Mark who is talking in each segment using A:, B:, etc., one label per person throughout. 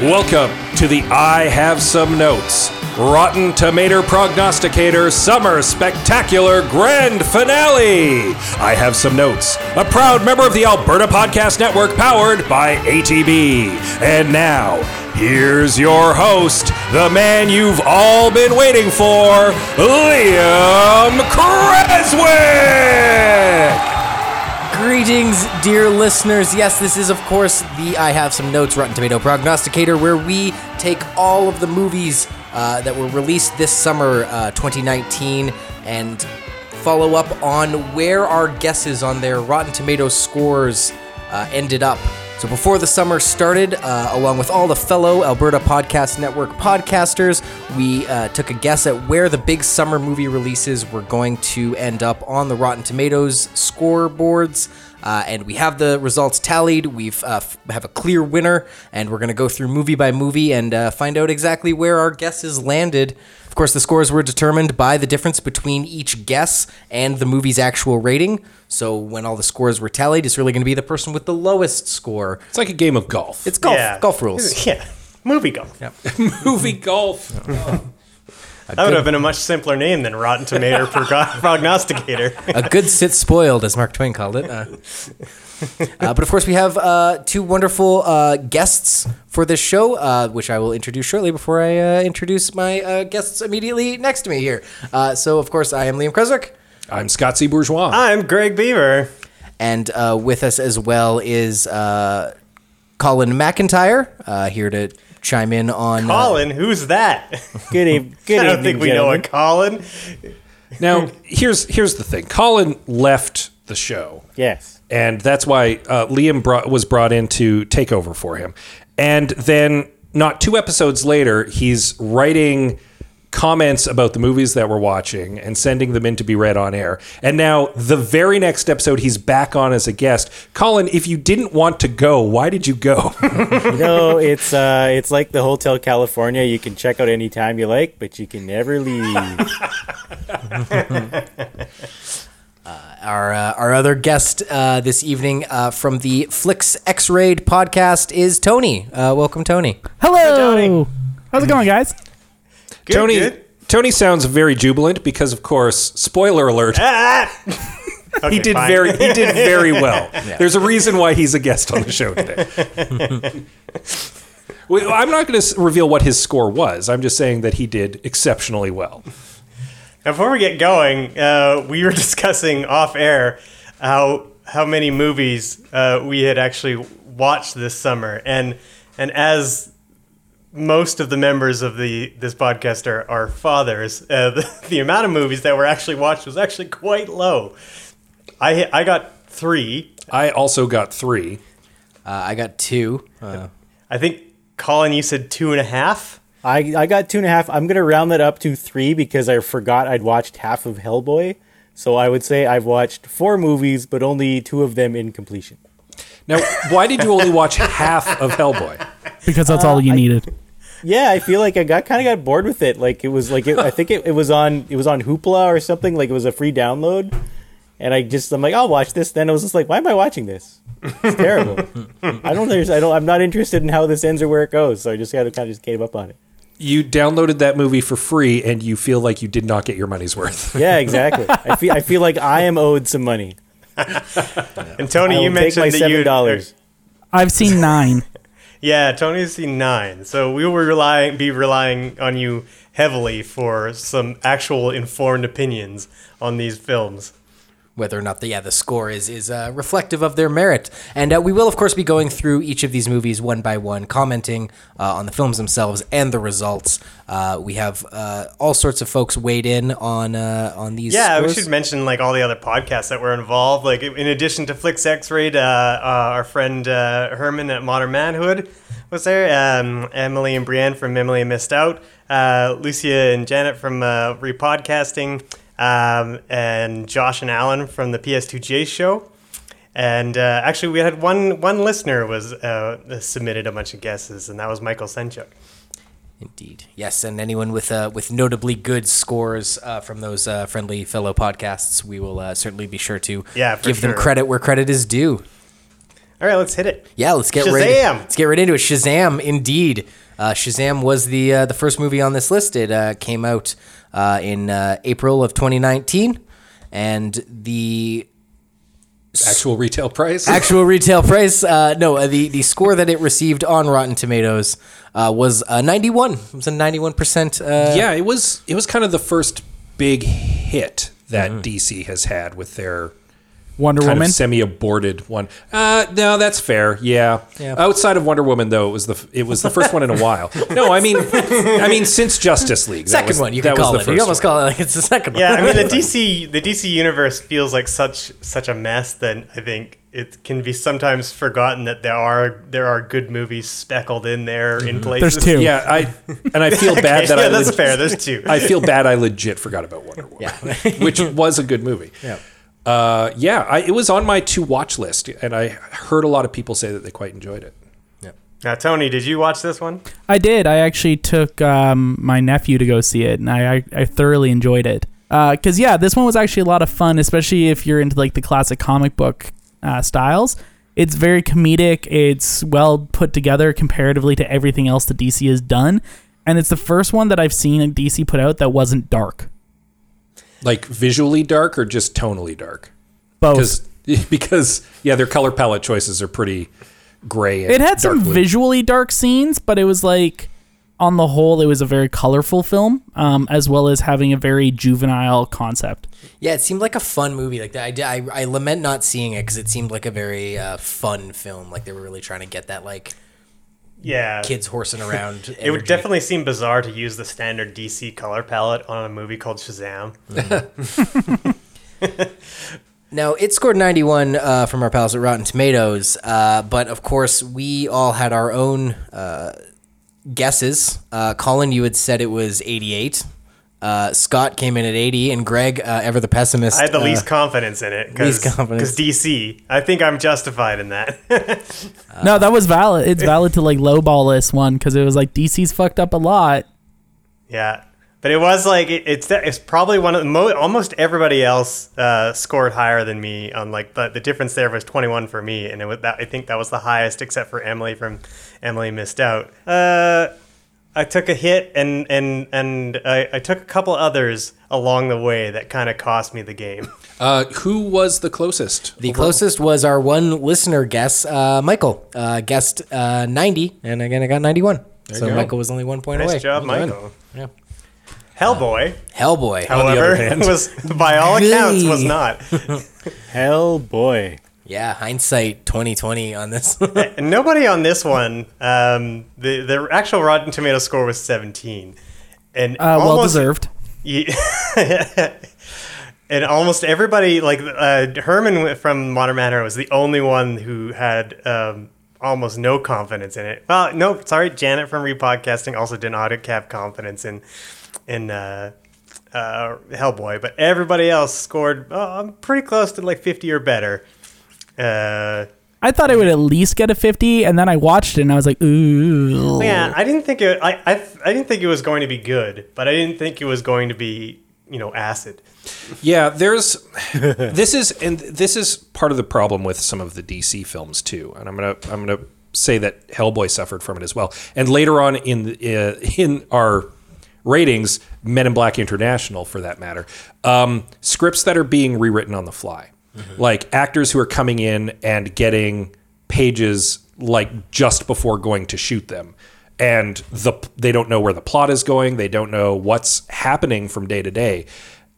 A: Welcome to the I Have Some Notes Rotten Tomato Prognosticator Summer Spectacular Grand Finale. I Have Some Notes, a proud member of the Alberta Podcast Network powered by ATB. And now, here's your host, the man you've all been waiting for, Liam Creswick.
B: Greetings, dear listeners. Yes, this is, of course, the I Have Some Notes Rotten Tomato Prognosticator, where we take all of the movies uh, that were released this summer, uh, 2019, and follow up on where our guesses on their Rotten Tomatoes scores uh, ended up. So before the summer started, uh, along with all the fellow Alberta Podcast Network podcasters, we uh, took a guess at where the big summer movie releases were going to end up on the Rotten Tomatoes scoreboards. Uh, and we have the results tallied. We've uh, f- have a clear winner, and we're going to go through movie by movie and uh, find out exactly where our guesses landed. Of course, the scores were determined by the difference between each guess and the movie's actual rating. So when all the scores were tallied, it's really going to be the person with the lowest score.
A: It's like a game of golf.
B: It's golf.
C: Yeah.
B: Golf rules.
C: Yeah, movie golf.
A: movie golf.
C: That would have been a much simpler name than Rotten Tomato Prognosticator.
B: a good sit spoiled, as Mark Twain called it. Uh, uh, but of course, we have uh, two wonderful uh, guests for this show, uh, which I will introduce shortly before I uh, introduce my uh, guests immediately next to me here. Uh, so, of course, I am Liam Kreswick,
A: I'm Scott C. Bourgeois.
C: I'm Greg Beaver.
B: and uh, with us as well is uh, Colin McIntyre, uh, here to chime in on. uh,
C: Colin, who's that?
D: Good, eve- good
C: I don't
D: evening,
C: think we know a. Colin.
A: Now, here's here's the thing. Colin left the show,
D: Yes.
A: and that's why uh, Liam brought, was brought in to take over for him. And then, not two episodes later, he's writing comments about the movies that we're watching and sending them in to be read on air. And now, the very next episode, he's back on as a guest. Colin, if you didn't want to go, why did you go?
D: You know, it's uh, it's like the Hotel California. You can check out anytime you like, but you can never leave.
B: Our uh, our other guest uh, this evening uh, from the Flicks X-Rayed podcast is Tony. Uh, welcome, Tony.
E: Hello.
C: Tony.
E: How's it going, guys?
C: Good,
A: Tony
C: good.
A: Tony sounds very jubilant because, of course, spoiler alert.
C: Ah! Okay,
A: he did
C: fine.
A: very he did very well. There's a reason why he's a guest on the show today. Well, I'm not going to reveal what his score was. I'm just saying that he did exceptionally well.
C: Now, before we get going, uh, we were discussing off air how how many movies uh, we had actually watched this summer, and and as most of the members of the this podcast are, are fathers, uh, the, the amount of movies that were actually watched was actually quite low. I I got three.
A: I also got three.
B: Uh, I got two. Uh,
C: I think Colin, you said two and a half.
D: I I got two and a half. I'm gonna round that up to three because I forgot I'd watched half of Hellboy. So I would say I've watched four movies, but only two of them in completion.
A: Now, why did you only watch half of Hellboy?
E: Because that's all uh, you needed.
D: Yeah, I feel like I got kind of got bored with it. Like it was like it, I think it, it was on it was on Hoopla or something. Like it was a free download, and I just I'm like I'll watch this. Then I was just like, why am I watching this? It's terrible. I don't there's I don't I'm not interested in how this ends or where it goes. So I just got to kind of just gave up on it.
A: You downloaded that movie for free and you feel like you did not get your money's worth.
D: Yeah, exactly. I feel I feel like I am owed some money.
C: And Tony, you
D: will take
C: mentioned
D: my
C: that
D: seven
C: you
D: dollars.
E: I've seen nine.
C: Yeah, Tony's seen nine, so we will rely be relying on you heavily for some actual informed opinions on these films.
B: Whether or not the yeah the score is is uh, reflective of their merit. And uh, we will of course be going through each of these movies one by one, commenting uh, on the films themselves and the results. Uh, we have uh, all sorts of folks weighed in on uh, on these.
C: Yeah,
B: scores.
C: we should mention like all the other podcasts that were involved. Like in addition to Flicks uh, uh, our friend uh, Herman at Modern Manhood was there. Um, Emily and Brienne from Emily Missed Out. Uh, Lucia and Janet from uh, Repodcasting. Um, and Josh and Alan from the PS2J show. And uh, actually, we had one one listener was uh, submitted a bunch of guesses, and that was Michael Senchuk.
B: Indeed, yes, and anyone with uh, with notably good scores uh, from those uh, friendly fellow podcasts, we will uh, certainly be sure to
C: Yeah,
B: give them credit where credit is due.
C: All right, let's hit it.
B: Yeah, let's get right.
C: Shazam!
B: Let's get right into it. Shazam, indeed. Uh, Shazam was the uh, the first movie on this list. It uh, came out uh, in uh, April of 2019, and the
A: Actual retail price?
B: actual retail price, uh, no, uh, the the score that it received on Rotten Tomatoes uh, was uh, 91. It was a 91 percent. Uh,
A: yeah, it was it was kind of the first big hit that DC has had with their
E: Wonder
A: kind
E: Woman.
A: of semi-aborted one. Uh, no, that's fair. Yeah.
B: Yeah.
A: Outside of Wonder Woman, though, it was the it was the first one in a while. No, I mean, I mean, since Justice League, that
B: second
A: was-
B: one you
A: that
B: can
A: was
B: call
A: the
B: it.
A: first
B: You almost
A: one.
B: call it like it's the second
C: Yeah,
B: one.
C: Yeah, I mean the DC the DC universe feels like such such a mess that I think it can be sometimes forgotten that there are there are good movies speckled in there in places.
E: There's two.
A: Yeah, I and I feel bad that
C: yeah,
A: I
C: that's
A: leg-
C: fair. There's two.
A: I feel bad I legit forgot about Wonder Woman, which was a good movie.
B: Yeah.
A: Uh, yeah, I, it was on my to watch list, and I heard a lot of people say that they quite enjoyed it. Yeah.
C: Now, Tony, did you watch this one?
E: I did. I actually took um, my nephew to go see it, and I, I, I thoroughly enjoyed it. Uh because yeah, this one was actually a lot of fun, especially if you're into like the classic comic book uh, styles. It's very comedic. It's well put together comparatively to everything else that DC has done, and it's the first one that I've seen DC put out that wasn't dark.
A: Like visually dark or just tonally dark?
E: Both.
A: Because because yeah, their color palette choices are pretty gray. And
E: It had some
A: blue.
E: visually dark scenes, but it was like, on the whole, it was a very colorful film, um, as well as having a very juvenile concept.
B: Yeah, it seemed like a fun movie. Like I, I, I lament not seeing it because it seemed like a very uh, fun film. Like they were really trying to get that like
C: Yeah.
B: kids horsing around.
C: It would definitely seem bizarre to use the standard DC color palette on a movie called Shazam.
B: Now it scored 91 uh, from our pals at Rotten Tomatoes, uh, but of course we all had our own uh, guesses. Uh, Colin, you had said it was 88. Uh, Scott came in at 80, and Greg, uh, ever the pessimist,
C: I had the
B: uh,
C: least confidence in it
B: least confidence. because.
C: DC. I think I'm justified in that.
E: no, that was valid. It's valid to like lowball this one because it was like DC's fucked up a lot.
C: yeah, but it was like it, it's it's probably one of the mo- almost everybody else uh, scored higher than me on like the, the difference there was 21 for me, and it was that I think that was the highest except for Emily from Emily missed out. I took a hit and and and I, I took a couple others along the way that kind of cost me the game.
A: Uh, who was the closest?
B: The closest was our one listener guess, uh, Michael, uh, guessed uh, 90, and again I got 91. so
A: go.
B: Michael was only one point
C: Nice
B: away.
C: job,
A: Well done.
C: Michael.
B: Yeah.
C: Hellboy,
B: Hellboy.
C: however,
A: other hand.
C: was by all accounts was not.
D: Hell boy.
B: Yeah, hindsight 2020 on this.
C: And nobody on this one. Um, the the actual Rotten Tomato score was 17, and
E: Uh, well deserved.
C: Yeah. and almost everybody, like uh, Herman from Modern Manhood, was the only one who had um, almost no confidence in it. Well, no, sorry, Janet from Repodcasting also did not have confidence in in uh, uh, Hellboy, but everybody else scored uh, pretty close to like 50 or better. Uh,
E: I thought I would at least get a 50, and then I watched it and I was like, ooh.
C: yeah, I didn't think it. I, I I didn't think it was going to be good, but I didn't think it was going to be you know acid.
A: Yeah, there's this is and this is part of the problem with some of the DC films too. And I'm gonna I'm gonna say that Hellboy suffered from it as well. And later on in uh, in our ratings, Men in Black International, for that matter, um, scripts that are being rewritten on the fly, like actors who are coming in and getting pages like just before going to shoot them. And the they don't know where the plot is going. They don't know what's happening from day to day.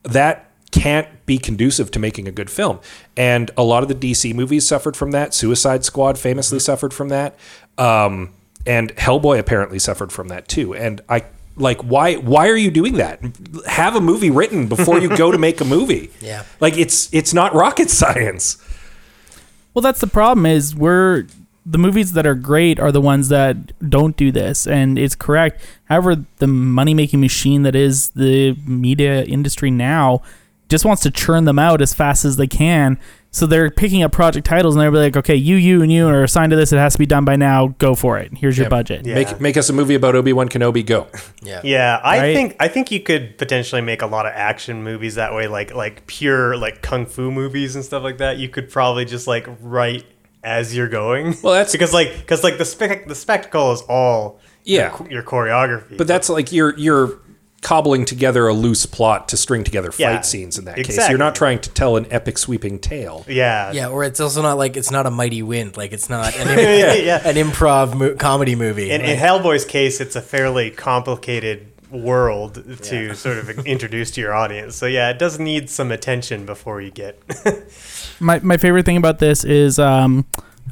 A: That can't be conducive to making a good film. And a lot of the dc movies suffered from that. Suicide squad famously suffered from that. Um, and hellboy apparently suffered from that too. And i like why why are you doing that have a movie written before you go to make a movie
B: Yeah.
A: like it's it's not rocket science
E: Well, that's the problem is we're the movies that are great are the ones that don't do this, and it's correct. However, the money making machine that is the media industry now just wants to churn them out as fast as they can. So they're picking up project titles and they're like, okay, you, you, and you are assigned to this. It has to be done by now. Go for it. Here's your
A: Yeah.
E: budget.
C: Yeah.
A: make make us a movie about obi-wan kenobi go
B: yeah.
C: Yeah, I
E: Right?
C: think I think you could potentially make a lot of action movies that way, like like pure like kung fu movies and stuff like that. You could probably just like write as you're going.
A: Well, that's-
C: because like because like the spec the spectacle is all
A: Yeah.
C: your, your choreography.
A: But that's like you're you're cobbling together a loose plot to string together fight
C: Yeah,
A: scenes in that case. You're not trying to tell an epic sweeping tale.
C: yeah
B: Yeah, or it's also not like it's not a mighty wind. Like it's not an,
C: Yeah.
B: an improv mo- comedy movie.
C: In, in Hellboy's case, it's a fairly complicated world to sort of introduce to your audience. So yeah, it does need some attention before you get.
E: My my favorite thing about this is um,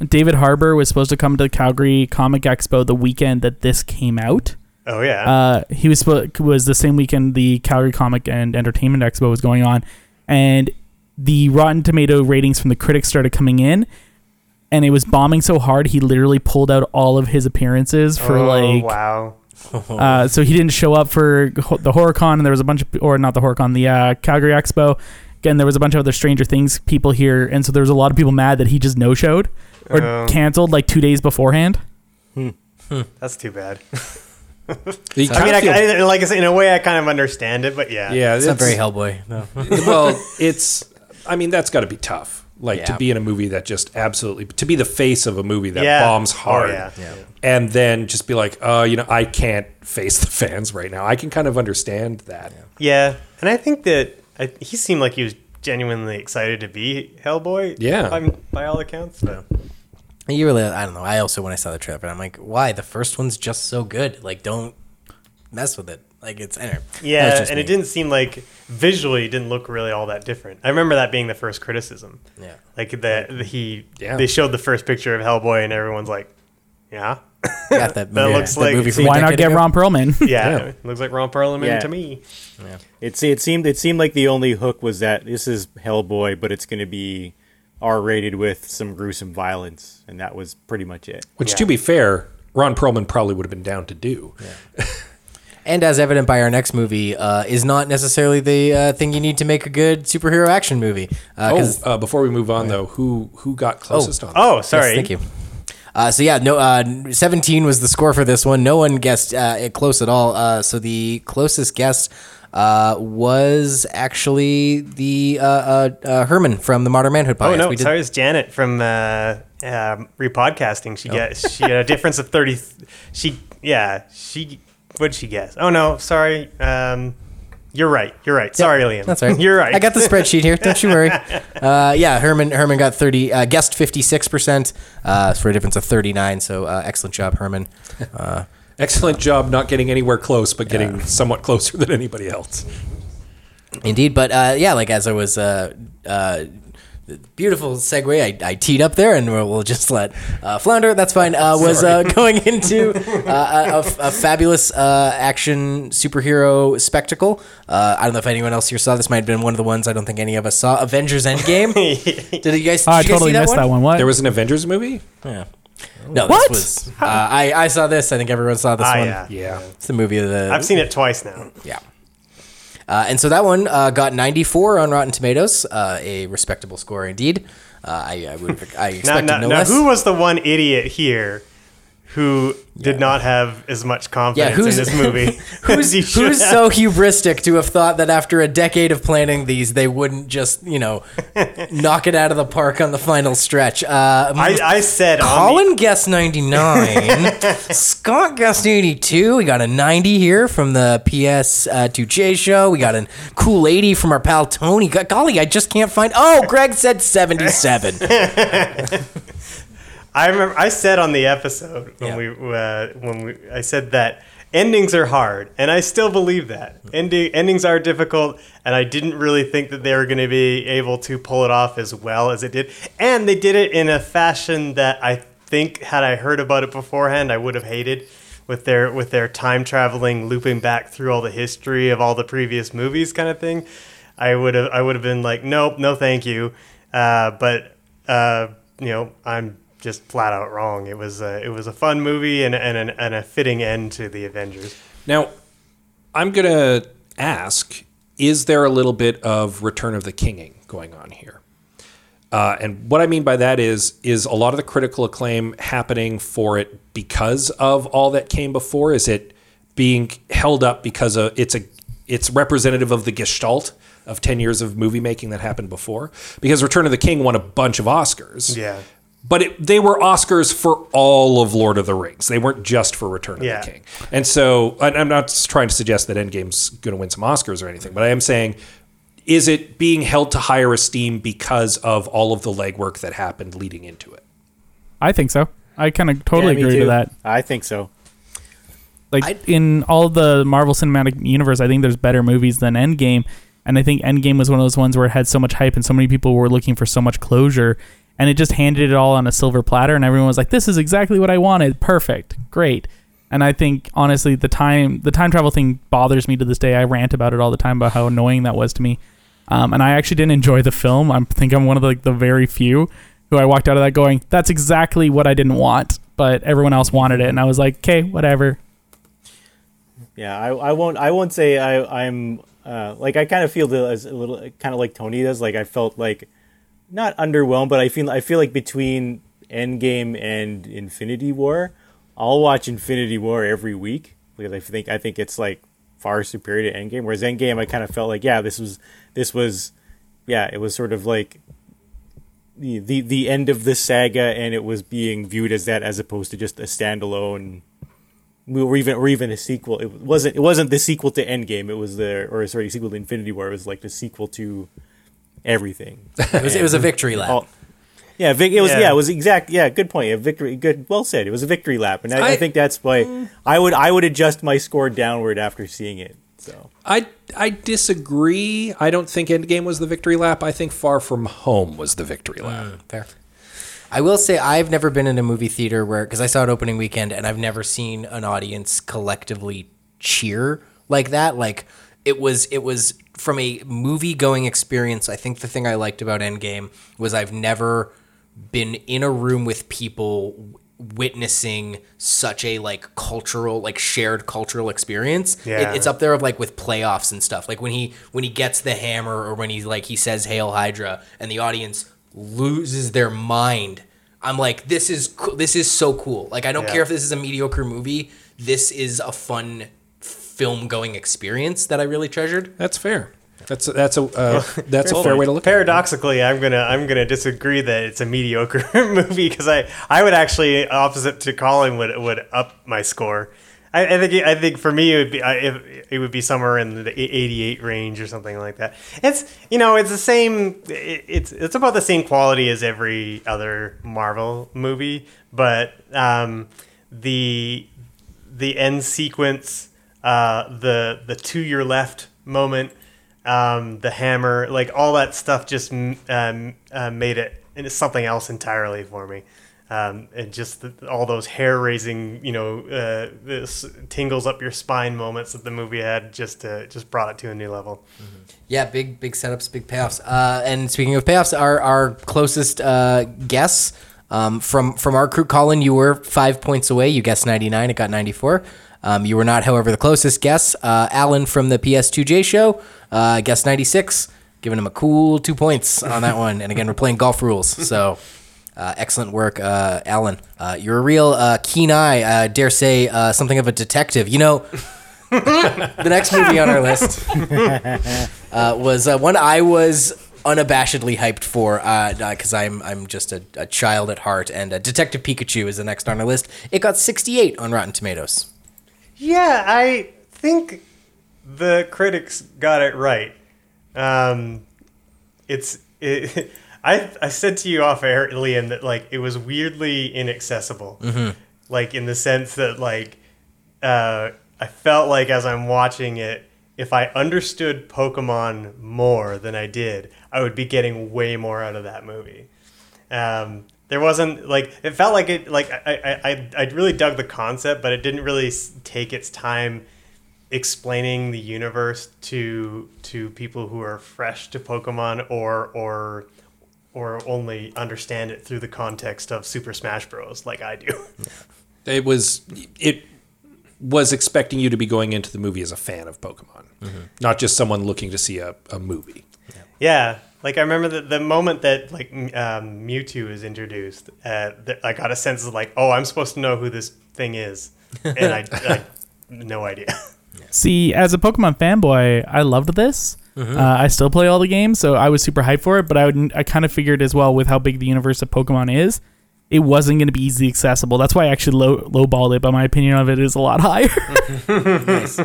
E: David Harbour was supposed to come to the Calgary Comic Expo the weekend that this came out.
C: Oh yeah.
E: Uh, he was was the same weekend the Calgary Comic and Entertainment Expo was going on, and the Rotten Tomato ratings from the critics started coming in, and it was bombing so hard he literally pulled out all of his appearances for
C: oh,
E: like
C: wow.
E: uh, so he didn't show up for the HorrorCon, and there was a bunch of, or not the HorrorCon, the uh, Calgary Expo. Again, there was a bunch of other Stranger Things people here, and so there was a lot of people mad that he just no showed or
C: Oh.
E: canceled like two days beforehand.
C: That's too bad.
A: You
C: I mean,
A: kinda
C: I, I, like I said, in a way, I kind of understand it, but yeah.
A: yeah,
B: it's not very Hellboy. No.
A: well, it's. I mean, that's got to be tough. Like to be in a movie that just absolutely to be the face of a movie that
C: Yeah.
A: bombs
C: Oh,
A: hard,
C: yeah.
B: Yeah.
A: and then just be like, uh, you know, I can't face the fans right now. I can kind of understand that.
C: Yeah, and I think that I, he seemed like he was genuinely excited to be Hellboy.
A: Yeah.
C: I by all accounts. So.
B: You really, I don't know. I also, when I saw the trailer, I'm like, why? The first one's just so good. Like, don't mess with it. Like, it's anyway.
C: Yeah, and
B: me.
C: it didn't seem like visually it didn't look really all that different. I remember that being the first criticism.
B: Yeah.
C: Like the, the he
A: Yeah.
C: they showed the first picture of Hellboy and everyone's like, yeah,
B: Got that,
C: That
B: movie,
C: looks
B: that
C: like-
B: movie from
E: Why not get
B: ago.
E: Ron Perlman?
C: yeah,
A: Yeah.
C: it looks like Ron Perlman
D: Yeah.
C: to me.
D: It's it seemed it seemed like the only hook was that this is Hellboy, but it's going to be R rated with some gruesome violence, and that was pretty much it.
A: Which,
C: Yeah.
A: to be fair, Ron Perlman probably would have been down to do.
B: And as evident by our next movie, uh, is not necessarily the uh, thing you need to make a good superhero action movie. Uh,
A: Oh,
B: 'cause-
A: uh, before we move on, though, who who got closest on?
C: Oh,
B: Yes,
C: sorry.
B: thank you. Uh, so yeah, no, uh, 17 was the score for this one. No one guessed uh, it close at all. Uh, so the closest guess uh, was actually the uh, uh, uh, Herman from the Modern Manhood podcast.
C: Oh no,
B: we did,
C: sorry, it's Janet from uh, um, repodcasting.
B: Oh.
C: She get she had a difference of thirty. She yeah she what did she guess? Oh no, sorry. Um, you're right. You're right. Sorry, Liam.
B: That's right.
C: you're right.
B: I got the spreadsheet here. Don't you worry. Uh, yeah, Herman Herman got 30, uh, guessed 56% uh, for a difference of 39. So uh, excellent job, Herman.
A: Excellent job not getting anywhere close, but getting somewhat closer than anybody else.
B: Indeed, but uh, yeah, like as I was uh, uh, beautiful segue, I, I teed up there, and we'll, we'll just let uh, flounder. That's fine. Uh, was uh, going into uh, a, a- a fabulous uh, action superhero spectacle. Uh, I don't know if anyone else here saw this. Might have been one of the ones I don't think any of us saw. Avengers Endgame. did you guys?
E: Oh, I
B: you guys
E: totally
B: see
E: missed that one. What?
A: There was an Avengers movie.
B: Yeah. No,
E: What?
B: this was. Uh, I I saw this. I think everyone saw this
C: Ah,
B: one.
C: yeah.
A: Yeah.
B: It's the movie of the.
C: I've seen it twice now.
B: Yeah. Uh, and so that one uh, got 94 on Rotten Tomatoes, uh, a respectable score indeed. Uh, I, I would I
C: Now,
B: expected
C: now,
B: no
C: now
B: less.
C: who was the one idiot here who did not have as much
B: yeah,
C: confidence
B: who's
C: in this movie?
B: who's, who's
C: have?
B: so hubristic to have thought that after a decade of planning these, they wouldn't just you know knock it out of the park on the final stretch? Uh,
C: I, I said
B: Colin guessed 99. Scott guessed 82. We got a 90 here from the PS2J show. We got a cool 80 from our pal Tony. Golly, I just can't find. Oh, Greg said 77.
C: I remember I said on the episode when
B: Yeah.
C: we uh, when we I said that endings are hard, and I still believe that ending endings are difficult, and I didn't really think that they were going to be able to pull it off as well as it did, and they did it in a fashion that I think had I heard about it beforehand, I would have hated. With their with their time traveling, looping back through all the history of all the previous movies, kind of thing, I would have I would have been like, nope, no, thank you. Uh, but uh, you know, I'm just flat out wrong. It was a, it was a fun movie and and, an, and a fitting end to the Avengers.
A: Now, I'm gonna ask: Is there a little bit of Return of the Kinging going on here? Uh, and what I mean by that is, is a lot of the critical acclaim happening for it because of all that came before? Is it being held up because of it's a it's representative of the gestalt of ten years of movie making that happened before? Because Return of the King won a bunch of Oscars.
C: Yeah.
A: But it, they were Oscars for all of Lord of the Rings. They weren't just for Return of
C: Yeah.
A: the King. And so I- I'm not trying to suggest that Endgame's going to win some Oscars or anything, but I am saying, is it being held to higher esteem because of all of the legwork that happened leading into it?
E: I think so. I kind of totally
D: Yeah, me
E: agree to that.
D: I think so.
E: Like
B: I-
E: in all the Marvel Cinematic Universe, I think there's better movies than Endgame, and I think Endgame was one of those ones where it had so much hype and so many people were looking for so much closure, and it just handed it all on a silver platter, and everyone was like, "This is exactly what I wanted. Perfect, great." And I think honestly, the time the time travel thing bothers me to this day. I rant about it all the time about how annoying that was to me, um, and I actually didn't enjoy the film. I think I'm one of the, like the very few who I walked out of that going, "That's exactly what I didn't want," but everyone else wanted it, and I was like, "Okay, whatever."
D: Yeah, I, I won't I won't say I I'm uh, like I kind of feel as a little kind of like Tony does. Like I felt like not underwhelmed, but I feel I feel like between Endgame and Infinity War, I'll watch Infinity War every week because I think I think it's like far superior to Endgame. Whereas Endgame, I kind of felt like yeah, this was this was yeah, it was sort of like the the the end of the saga, and it was being viewed as that as opposed to just a standalone or even or even a sequel. It wasn't it wasn't the sequel to Endgame. It was the or sorry, sequel to Infinity War. It was like the sequel to everything.
B: It was, it was a victory lap.
D: Oh, yeah, Vic, it was
C: Yeah.
D: yeah. it was exact yeah, good point. Yeah, victory good well said. It was a victory lap. And I, I,
A: I-
D: think that's why mm. I would I would adjust my score downward after seeing it. So
A: I I disagree. I don't think Endgame was the victory lap. I think Far From Home was the victory lap.
B: Mm, fair. I will say I've never been in a movie theater where because I saw it opening weekend and I've never seen an audience collectively cheer like that. Like it was it was from a movie going experience. I think the thing I liked about Endgame was I've never been in a room with people witnessing such a like cultural like shared cultural experience It-
C: Yeah.
B: it's up there of like with playoffs and stuff like when he when he gets the hammer or when he like he says hail hydra and the audience loses their mind i'm like this is co- this is so cool like i don't
C: Yeah.
B: care if this is a mediocre movie this is a fun film going experience that i really treasured
A: That's fair. That's a, that's a uh, that's a fair way to look at it.
C: Paradoxically, I'm gonna I'm gonna disagree that it's a mediocre movie because I I would actually opposite to Colin would would up my score. I, I think I think for me it would be I, it, it would be somewhere in the 88 range or something like that. It's you know it's the same it, it's it's about the same quality as every other Marvel movie, but um, the the end sequence, uh, the the to your left moment, um, the hammer, like all that stuff, just um, uh, made it something else entirely for me. Um, and just the, all those hair raising, you know, uh, this tingles up your spine moments that the movie had just uh, just brought it to a new level.
B: Yeah, big big setups, big payoffs. Uh, and speaking of payoffs, our our closest uh, guess um, from from our crew, Colin, you were five points away. You guessed ninety nine. It got ninety four. Um, you were not, however, the closest guess. Uh, Alan from the PS2J show uh, ninety six, giving him a cool two points on that one. And again, we're playing golf rules, so. Uh, excellent work, uh, Alan. Uh, you're a real uh, keen eye. Uh, dare say uh, something of a detective. You know, the next movie on our list uh, was uh, one I was unabashedly hyped for because I'm I'm just a, a child at heart, and uh, Detective Pikachu is the next on our list. It got 68 on Rotten Tomatoes.
C: Yeah, I think the critics got it right. Um, it's it, I I said to you off air, Liam, that like it was weirdly inaccessible. Like in the sense that like uh, I felt like as I'm watching it, if I understood Pokemon more than I did, I would be getting way more out of that movie. Um, there wasn't like it felt like it like I, I I I really dug the concept, but it didn't really take its time explaining the universe to to people who are fresh to Pokemon or or or only understand it through the context of Super Smash Bros. like I do.
A: It was it was expecting you to be going into the movie as a fan of Pokemon, mm-hmm. not just someone looking to see a, a movie.
C: Yeah, like I remember the, the moment that like m- um, Mewtwo is introduced, uh, that I got a sense of like, oh, I'm supposed to know who this thing is, and I, I no idea.
E: See, as a Pokemon fanboy, I loved this.
B: Mm-hmm.
E: Uh, I still play all the games, so I was super hyped for it. But I would, I kind of figured as well with how big the universe of Pokemon is, it wasn't going to be easily accessible. That's why I actually low lowballed it, but my opinion of it is a lot higher. nice.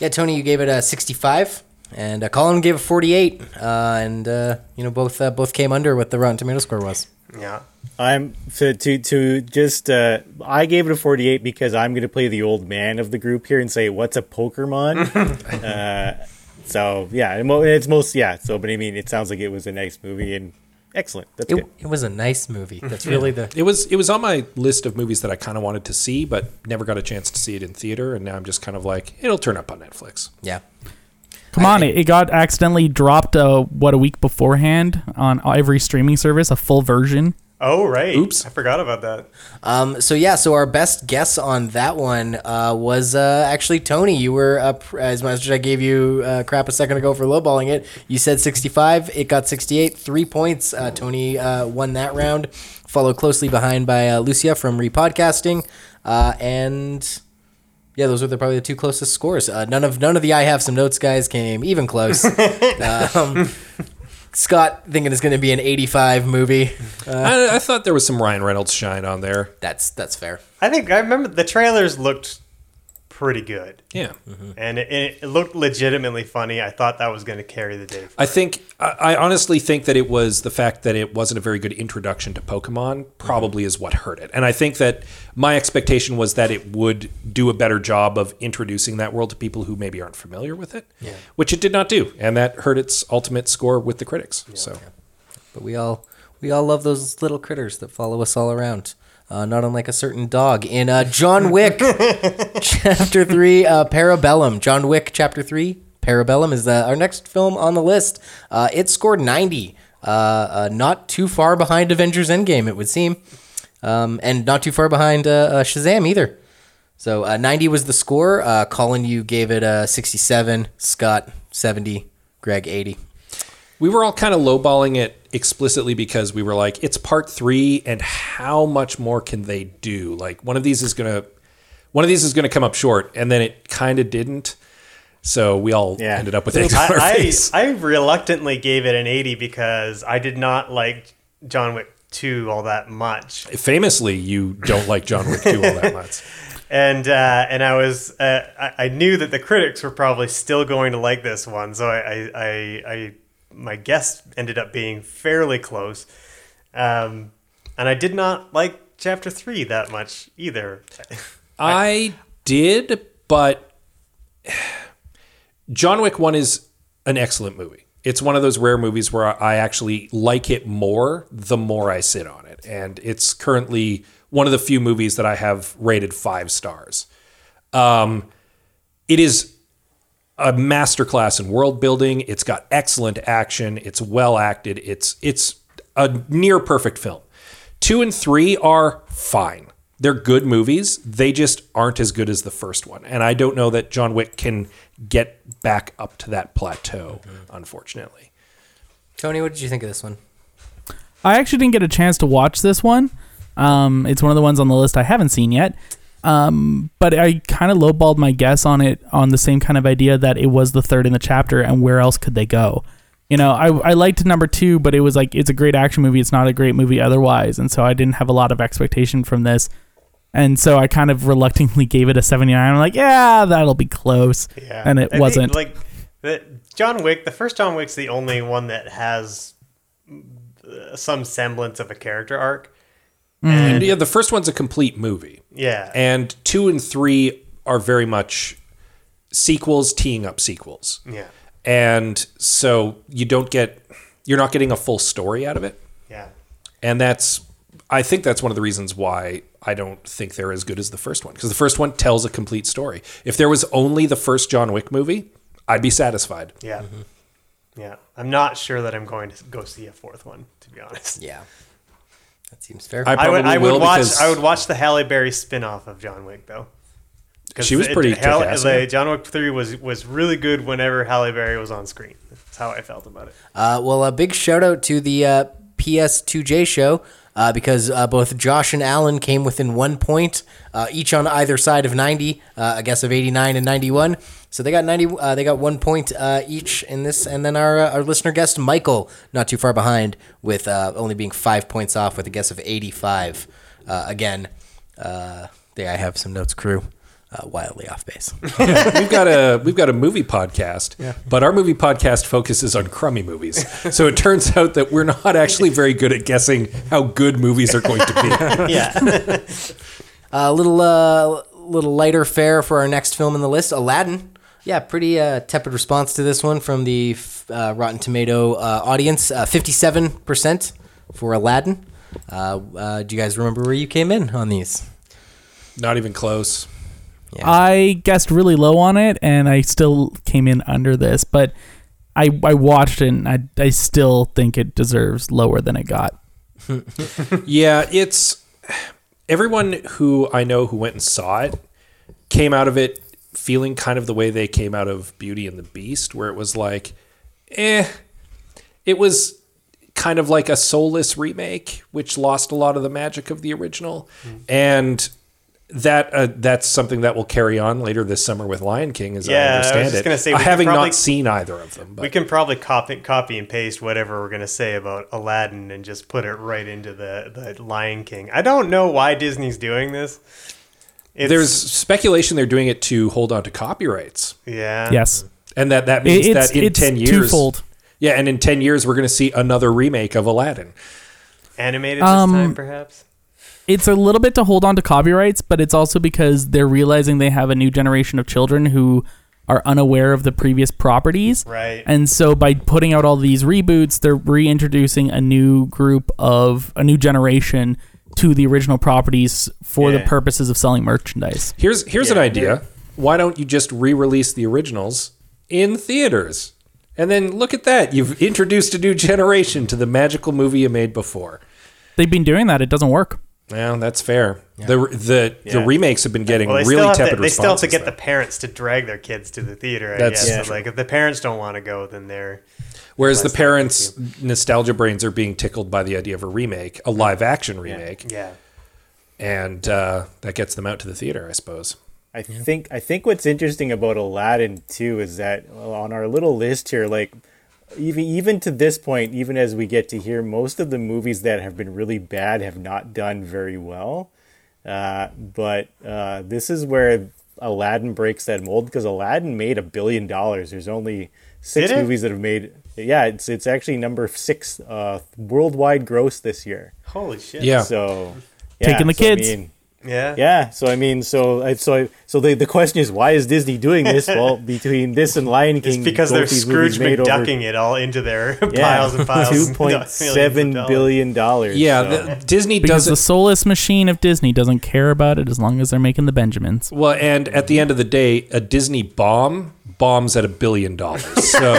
B: Yeah, Tony, you gave it a 65, and uh, Colin gave it 48, uh, and uh, you know both uh, both came under what the Rotten Tomato score was.
C: Yeah.
D: I'm to to to just uh I gave it a 48 because I'm going to play the old man of the group here and say what's a Pokemon. uh so yeah, it's most yeah, so but I mean it sounds like it was a nice movie and excellent. That's
B: It,
D: good.
B: it was a nice movie. That's really the
A: It was it was on my list of movies that I kind of wanted to see, but never got a chance to see it in theater. And now I'm just kind of like, it'll turn up on Netflix.
B: yeah.
E: Come on, it, it got accidentally dropped uh, what a week beforehand on every streaming service, a full version.
C: Oh right.
A: Oops.
C: I forgot about that.
B: Um, so yeah, so our best guess on that one uh, was uh, actually Tony. You were up as much as I gave you uh, crap a second ago for lowballing it. You said 65. It got 68. Three points. Uh, Tony uh, won that round. Followed closely behind by uh, Lucia from Repodcasting, uh, and yeah, those were the, probably the two closest scores. Uh, none of none of the I have some notes guys came even close. um, Scott thinking it's going to be an 85 movie.
A: I, I thought there was some Ryan Reynolds shine on there.
B: That's that's fair.
C: I think I remember the trailers looked pretty good,
A: Yeah, mm-hmm.
C: and it, it looked legitimately funny. I thought that was going to carry the day.
A: I think I, I honestly think that it was the fact that it wasn't a very good introduction to Pokemon probably is what hurt it. And I think that my expectation was that it would do a better job of introducing that world to people who maybe aren't familiar with it, yeah. which it did not do, and that hurt its ultimate score with the critics. so.
B: But we all we all love those little critters that follow us all around. Uh, not unlike a certain dog in uh, John Wick, Chapter Three, uh, Parabellum. John Wick, Chapter Three, Parabellum is uh, our next film on the list. Uh, it scored ninety, uh, uh, not too far behind Avengers Endgame, it would seem, um, and not too far behind Shazam either. So uh, ninety was the score. Uh, Colin, you gave it a sixty-seven. Scott seventy. Greg eighty.
A: We were all kind of lowballing it explicitly because we were like, it's part three, and how much more can they do? Like one of these is gonna, one of these is gonna come up short, and then it kind of didn't. So we all
D: Yeah.
A: ended up with eggs on our
C: I, I,
A: face.
C: I reluctantly gave it an 80 because I did not like John Wick 2 all that much.
A: Famously, you don't like John Wick 2 all that much.
C: And uh, and I was uh, I, I knew that the critics were probably still going to like this one, so I I, I, I my guess ended up being fairly close, um, and I did not like chapter three that much either.
A: I did, but John Wick 1 is an excellent movie. It's one of those rare movies where I actually like it more the more I sit on it. And it's currently one of the few movies that I have rated five stars. Um, it is a masterclass in world building. It's got excellent action. It's well acted. It's it's a near perfect film. Two and three are fine. They're good movies. They just aren't as good as the first one. And I don't know that John Wick can get back up to that plateau, unfortunately.
B: Tony, what did you think of this one?
E: I actually didn't get a chance to watch this one. Um, it's one of the ones on the list I haven't seen yet. Um, but I kind of lowballed my guess on it on the same kind of idea that it was the third in the chapter, and where else could they go? You know, I, I liked number two, but it was like it's a great action movie. It's not a great movie otherwise, and so I didn't have a lot of expectation from this, and so I kind of reluctantly gave it a seventy nine. I'm like, yeah, that'll be close,
C: Yeah,
E: and it
C: I
E: wasn't.
C: like the John Wick. The first John Wick's the only one that has uh, some semblance of a character arc.
A: And yeah, the first one's a complete movie.
C: Yeah,
A: And two and three are very much sequels teeing up sequels.
C: yeah,
A: And so you don't get, you're not getting a full story out of it.
C: yeah.
A: And that's, I think that's one of the reasons why I don't think they're as good as the first one. Because the first one tells a complete story. If there was only the first John Wick movie, I'd be satisfied.
C: Yeah. Yeah. I'm not sure that I'm going to go see a fourth one, to be honest.
B: Yeah, that seems fair.
A: I
C: I would I would watch I would watch the Halle Berry spin-off of John Wick though. 'Cause
A: She was
C: it-
A: pretty
C: Halle- like. John Wick 3 was was really good whenever Halle Berry was on screen. That's how I felt about it.
B: Uh, well, a big shout out to the uh, PS2J show. Uh, because uh, both Josh and Alan came within one point, uh, each on either side of 90, uh, a guess of 89 and 91. So they got 90. Uh, they got one point uh, each in this, and then our our listener guest Michael, not too far behind, with only being five points off with a guess of 85. Uh, again, there I have some notes crew. Uh, wildly off base.
A: we've got a we've got a movie podcast, but our movie podcast focuses on crummy movies. So it turns out that we're not actually very good at guessing how good movies are going to be.
C: Yeah.
B: A little uh, little lighter fare for our next film in the list, Aladdin. Yeah, pretty uh, tepid response to this one from the uh, Rotten Tomato uh, audience. Fifty-seven percent for Aladdin. Uh, uh, do you guys remember where you came in on these?
A: Not even close.
E: I guessed really low on it, and I still came in under this, but I I watched it, and I I still think it deserves lower than it got.
A: Yeah, it's everyone who I know who went and saw it came out of it feeling kind of the way they came out of Beauty and the Beast, where it was like, eh, it was kind of like a soulless remake, which lost a lot of the magic of the original, and that uh, that's something that will carry on later this summer with Lion King, as
C: Yeah, I
A: I
C: was
A: understand
C: just
A: it.
C: gonna say, we could
A: having
C: probably-
A: not seen either of them, but
C: we can probably copy, copy and paste whatever we're going to say about Aladdin and just put it right into the, the Lion King. I don't know why Disney's doing this. It's,
A: there's speculation they're doing it to hold on to copyrights,
C: yeah.
E: Yes,
A: and that that means
E: it's
A: that in
E: it's
A: ten years,
E: twofold.
A: Yeah, and in 10 years, we're going to see another remake of Aladdin.
C: Animated this
E: Um,
C: time, perhaps.
E: It's a little bit to hold on to copyrights, but it's also because they're realizing they have a new generation of children who are unaware of the previous properties.
C: Right.
E: And so by putting out all these reboots, they're reintroducing a new group of a new generation to the original properties for the purposes of selling merchandise.
A: Here's here's an idea. Why don't you just re-release the originals in theaters? And then look at that. You've introduced a new generation to the magical movie you made before.
E: They've been doing that. It doesn't work.
A: Well, that's fair. The the the
C: Yeah.
A: remakes have been getting
C: Well,
A: really tepid
C: to, they still have to
A: responses,
C: get the parents to drag their kids to the theater. I
A: That's
C: guess. So, like if the parents don't want to go, then they're
A: Whereas the parents' nostalgia brains are being tickled by the idea of a remake, a live action remake,
C: yeah.
A: and uh, that gets them out to the theater, I suppose.
D: I think I think what's interesting about Aladdin too is that on our little list here, like even even to this point, even as we get to hear, most of the movies that have been really bad have not done very well. Uh, but uh, this is where Aladdin breaks that mold because Aladdin made a billion dollars. There's only six
C: Did it?
D: movies that have made. Yeah, it's it's actually number six uh, worldwide gross this year.
C: Holy shit.
A: Yeah.
D: So
E: Taking the
D: so, I
E: kids.
D: mean,
C: Yeah.
D: yeah, so I mean, so I so I, so the the question is, why is Disney doing this? Well, between this and Lion King,
C: It's because they're Scrooge
D: made over-
C: McDucking it all into their
D: yeah,
C: piles and piles.
D: two
C: of
D: point
C: millions of dollars.
A: Yeah,
D: so.
A: the, Disney
E: Because the
A: doesn't.
E: soulless machine of Disney doesn't care about it as long as they're making the Benjamins.
A: Well, and at the end of the day, a Disney bomb bombs at a billion dollars. So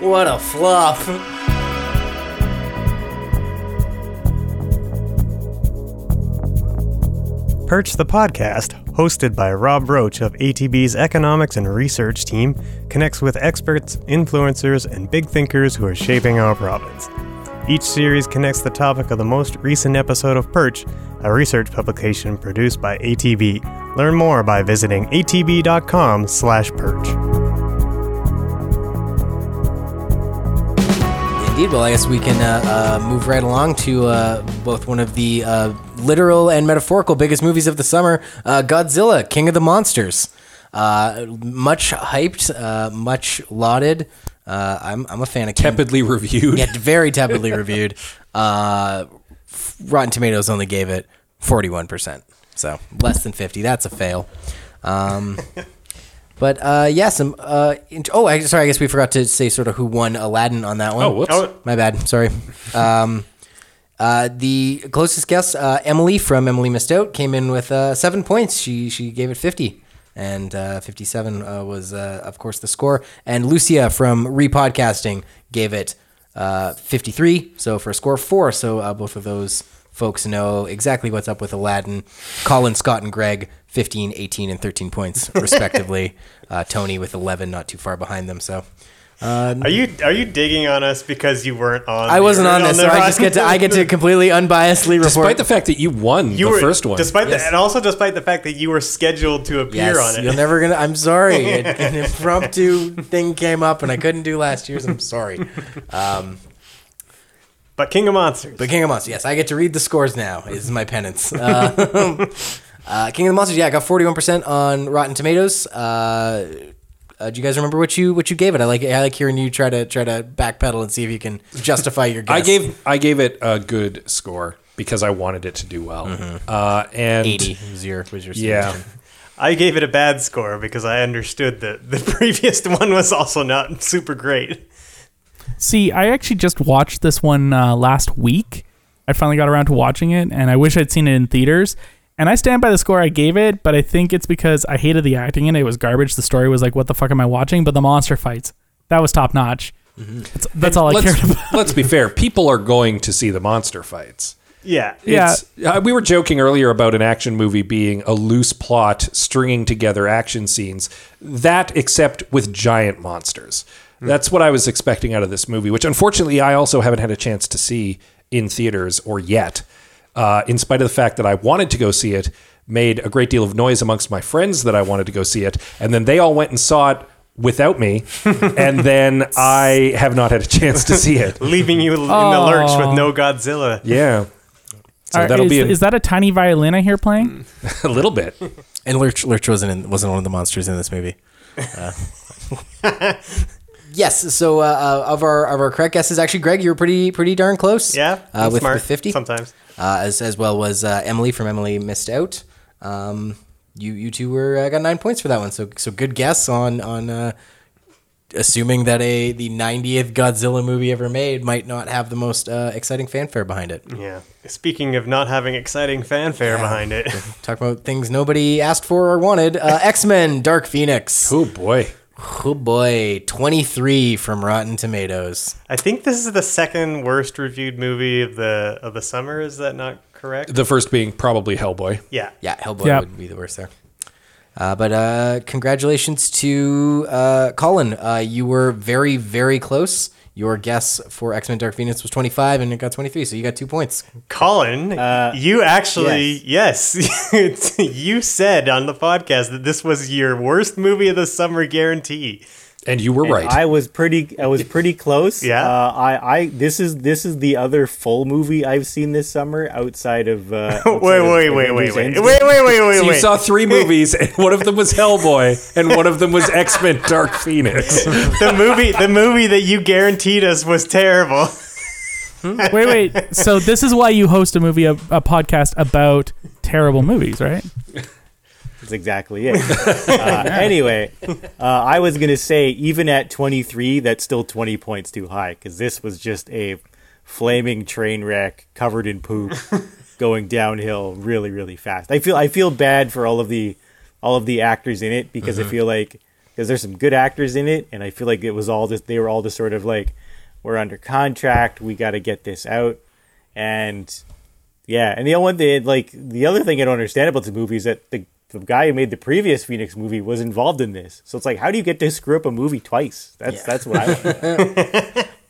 B: what a flop.
C: Perch the podcast, hosted by Rob Roach of ATB's economics and research team, connects with experts, influencers, and big thinkers who are shaping our province. Each series connects the topic of the most recent episode of Perch, a research publication produced by ATB. Learn more by visiting atb.com/perch.
B: Indeed. Well, I guess we can uh, uh, move right along to uh, both one of the uh, literal and metaphorical biggest movies of the summer uh, Godzilla, King of the Monsters. Uh, much hyped, uh, much lauded. Uh, I'm, I'm a fan of King.
A: tepidly reviewed.
B: Yeah, very tepidly reviewed. Uh, Rotten Tomatoes only gave it 41%. So less than 50. That's a fail. Um, but uh, yeah, some. Uh, int- oh, I, sorry. I guess we forgot to say sort of who won Aladdin on that one.
A: Oh, whoops.
C: Oh,
B: My bad. Sorry. Um, uh, the closest guess, uh, Emily from Emily Missed Out, came in with uh, seven points. She she gave it fifty, and uh, fifty-seven uh, was uh, of course the score. And Lucia from Repodcasting gave it uh, fifty-three. So for a score of four. So uh, both of those folks know exactly what's up with Aladdin. Colin, Scott, and Greg, 15, 18, and 13 points respectively. uh, Tony with 11, not too far behind them. So
C: Are you are you digging on us because you weren't on?
B: I wasn't on this,
C: the
B: so I just get to I get to completely unbiasly report.
A: Despite the fact that you won
C: You
A: the
C: were
A: first one.
C: despite
B: Yes.
C: the, and also despite the fact that you were scheduled to appear
B: yes,
C: on it.
B: you're never gonna. I'm sorry. It- An impromptu thing came up, and I couldn't do last year's. I'm sorry. Um,
C: but King of Monsters.
B: But King of Monsters, yes, I get to read the scores now. Is my penance. Uh, uh, King of the Monsters, yeah, I got 41% on Rotten Tomatoes. Uh, uh, do you guys remember what you what you gave it? I like I like hearing you try to try to backpedal and see if you can justify your guess.
A: I gave I gave it a good score because I wanted it to do well. Uh, and
B: 80 was your was your
A: Yeah.
B: submission.
C: I gave it a bad score because I understood that the previous one was also not super great.
E: See, I actually just watched this one uh, last week. I finally got around to watching it, and I wish I'd seen it in theaters. And I stand by the score I gave it, but I think it's because I hated the acting in it. It was garbage. The story was like, what the fuck am I watching? But the monster fights, that was top notch. That's, that's all I
A: let's,
E: cared about.
A: let's be fair. People are going to see the monster fights.
C: Yeah.
E: Yeah.
A: Uh, we were joking earlier about an action movie being a loose plot, stringing together action scenes. That, except with giant monsters. That's what I was expecting out of this movie, which unfortunately I also haven't had a chance to see in theaters or yet. Uh, in spite of the fact that I wanted to go see it, made a great deal of noise amongst my friends that I wanted to go see it, and then they all went and saw it without me, and then I have not had a chance to see it.
C: Leaving you in the lurch with no Godzilla.
A: Yeah. So
E: All right,
A: that'll
E: is,
A: be an-
E: is that a tiny violin I hear playing?
A: a little bit.
B: And Lurch Lurch wasn't in, wasn't one of the monsters in this movie. Uh, yes. So uh, uh, of our of our correct guesses, actually, Greg, you were pretty pretty darn close.
C: Yeah.
B: uh,
C: I'm
B: with,
C: smart
B: with fifty.
C: sometimes.
B: Uh, as as well was uh, Emily from Emily Missed Out. Um, you you two were uh, got nine points for that one. So so good guess on on uh, assuming that a the 90th Godzilla movie ever made might not have the most uh, exciting fanfare behind it.
C: Yeah. Speaking of not having exciting fanfare behind it,
B: Talk about things nobody asked for or wanted. Uh, X Men: Dark Phoenix.
A: Oh boy.
B: Oh boy, 23 from Rotten Tomatoes.
C: I think this is the second worst reviewed movie of the of the summer. Is that not correct?
A: The first being probably Hellboy.
C: yeah.
B: Yeah, Hellboy
E: Yep.
B: would be the worst there. Uh, but uh, congratulations to uh, Colin. Uh, you were very, very close. Your guess for X Men Dark Phoenix was 25 and it got 23, so you got two points.
C: Colin,
D: Uh,
C: you actually yes, you said on the podcast that this was your worst movie of the summer guarantee.
A: And you were
D: And
A: right.
D: I was pretty. I was pretty close.
C: Yeah.
D: Uh, I. I. This is. This is the other full movie I've seen this summer outside of. Uh, outside
C: Wait,
D: of
C: wait, wait,
D: Avengers
C: wait, wait, wait, wait, wait, wait,
A: so you saw three movies, and one of them was Hellboy, and one of them was X Men: Dark Phoenix.
C: the movie, the movie that you guaranteed us was terrible.
E: wait, wait. So this is why you host a movie, a, a podcast about terrible movies, right?
D: That's exactly it. uh, anyway, uh, I was gonna say even at 23, that's still 20 points too high because this was just a flaming train wreck covered in poop, going downhill really, really fast. I feel I feel bad for all of the all of the actors in it because I feel like because there's some good actors in it, and I feel like it was all just they were all just sort of like we're under contract, we got to get this out, and yeah, and the other one, they, like the other thing I don't understand about the movie is that the the guy who made the previous Phoenix movie was involved in this. So it's like, how do you get to screw up a movie twice? That's that's what I. want.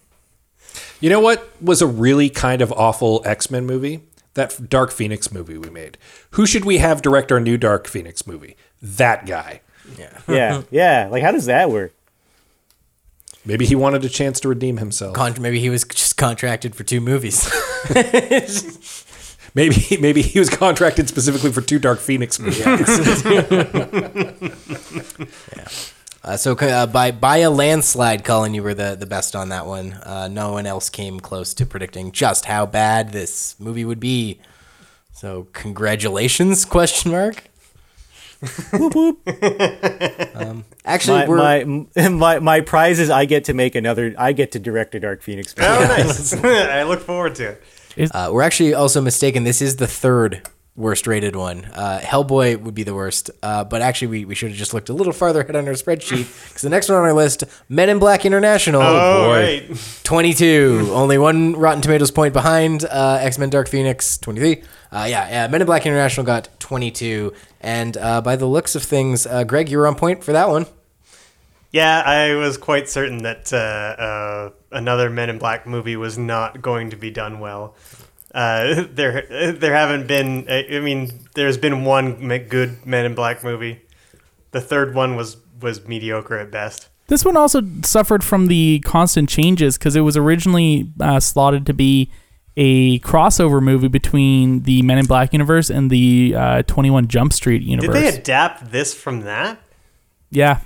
A: You know what was a really kind of awful X Men movie? That Dark Phoenix movie we made. Who should we have direct our new Dark Phoenix movie? That guy.
D: yeah, yeah. Like, how does that work?
A: Maybe he wanted a chance to redeem himself.
B: Con- maybe he was just contracted for two movies.
A: Maybe maybe he was contracted specifically for two Dark Phoenix movies.
B: Uh, so uh, by by a landslide, Colin, you were the, the best on that one. Uh, no one else came close to predicting just how bad this movie would be. So congratulations? Question mark. um, actually,
D: My,
B: we're
D: my my my prize is I get to make another. I get to direct a Dark Phoenix movie.
C: Oh, nice. I look forward to it.
B: Uh, we're actually also mistaken. This is the third worst rated one. Uh, Hellboy would be the worst, uh, but actually we, we should have just looked a little farther ahead on our spreadsheet because the next one on our list, Men in Black International.
C: Oh,
A: boy.
C: right.
B: 22. Only one Rotten Tomatoes point behind uh, X Men Dark Phoenix, 23. Uh, yeah, yeah, Men in Black International got 22. And uh, by the looks of things, uh, Greg, you were on point for that one.
C: Yeah, I was quite certain that uh, uh, another Men in Black movie was not going to be done well. Uh, there, there haven't been. I mean, there's been one good Men in Black movie. The third one was was mediocre at best.
E: This one also suffered from the constant changes because it was originally uh, slotted to be a crossover movie between the Men in Black universe and the uh, 21 Jump Street universe.
C: Did they adapt this from that?
E: yeah.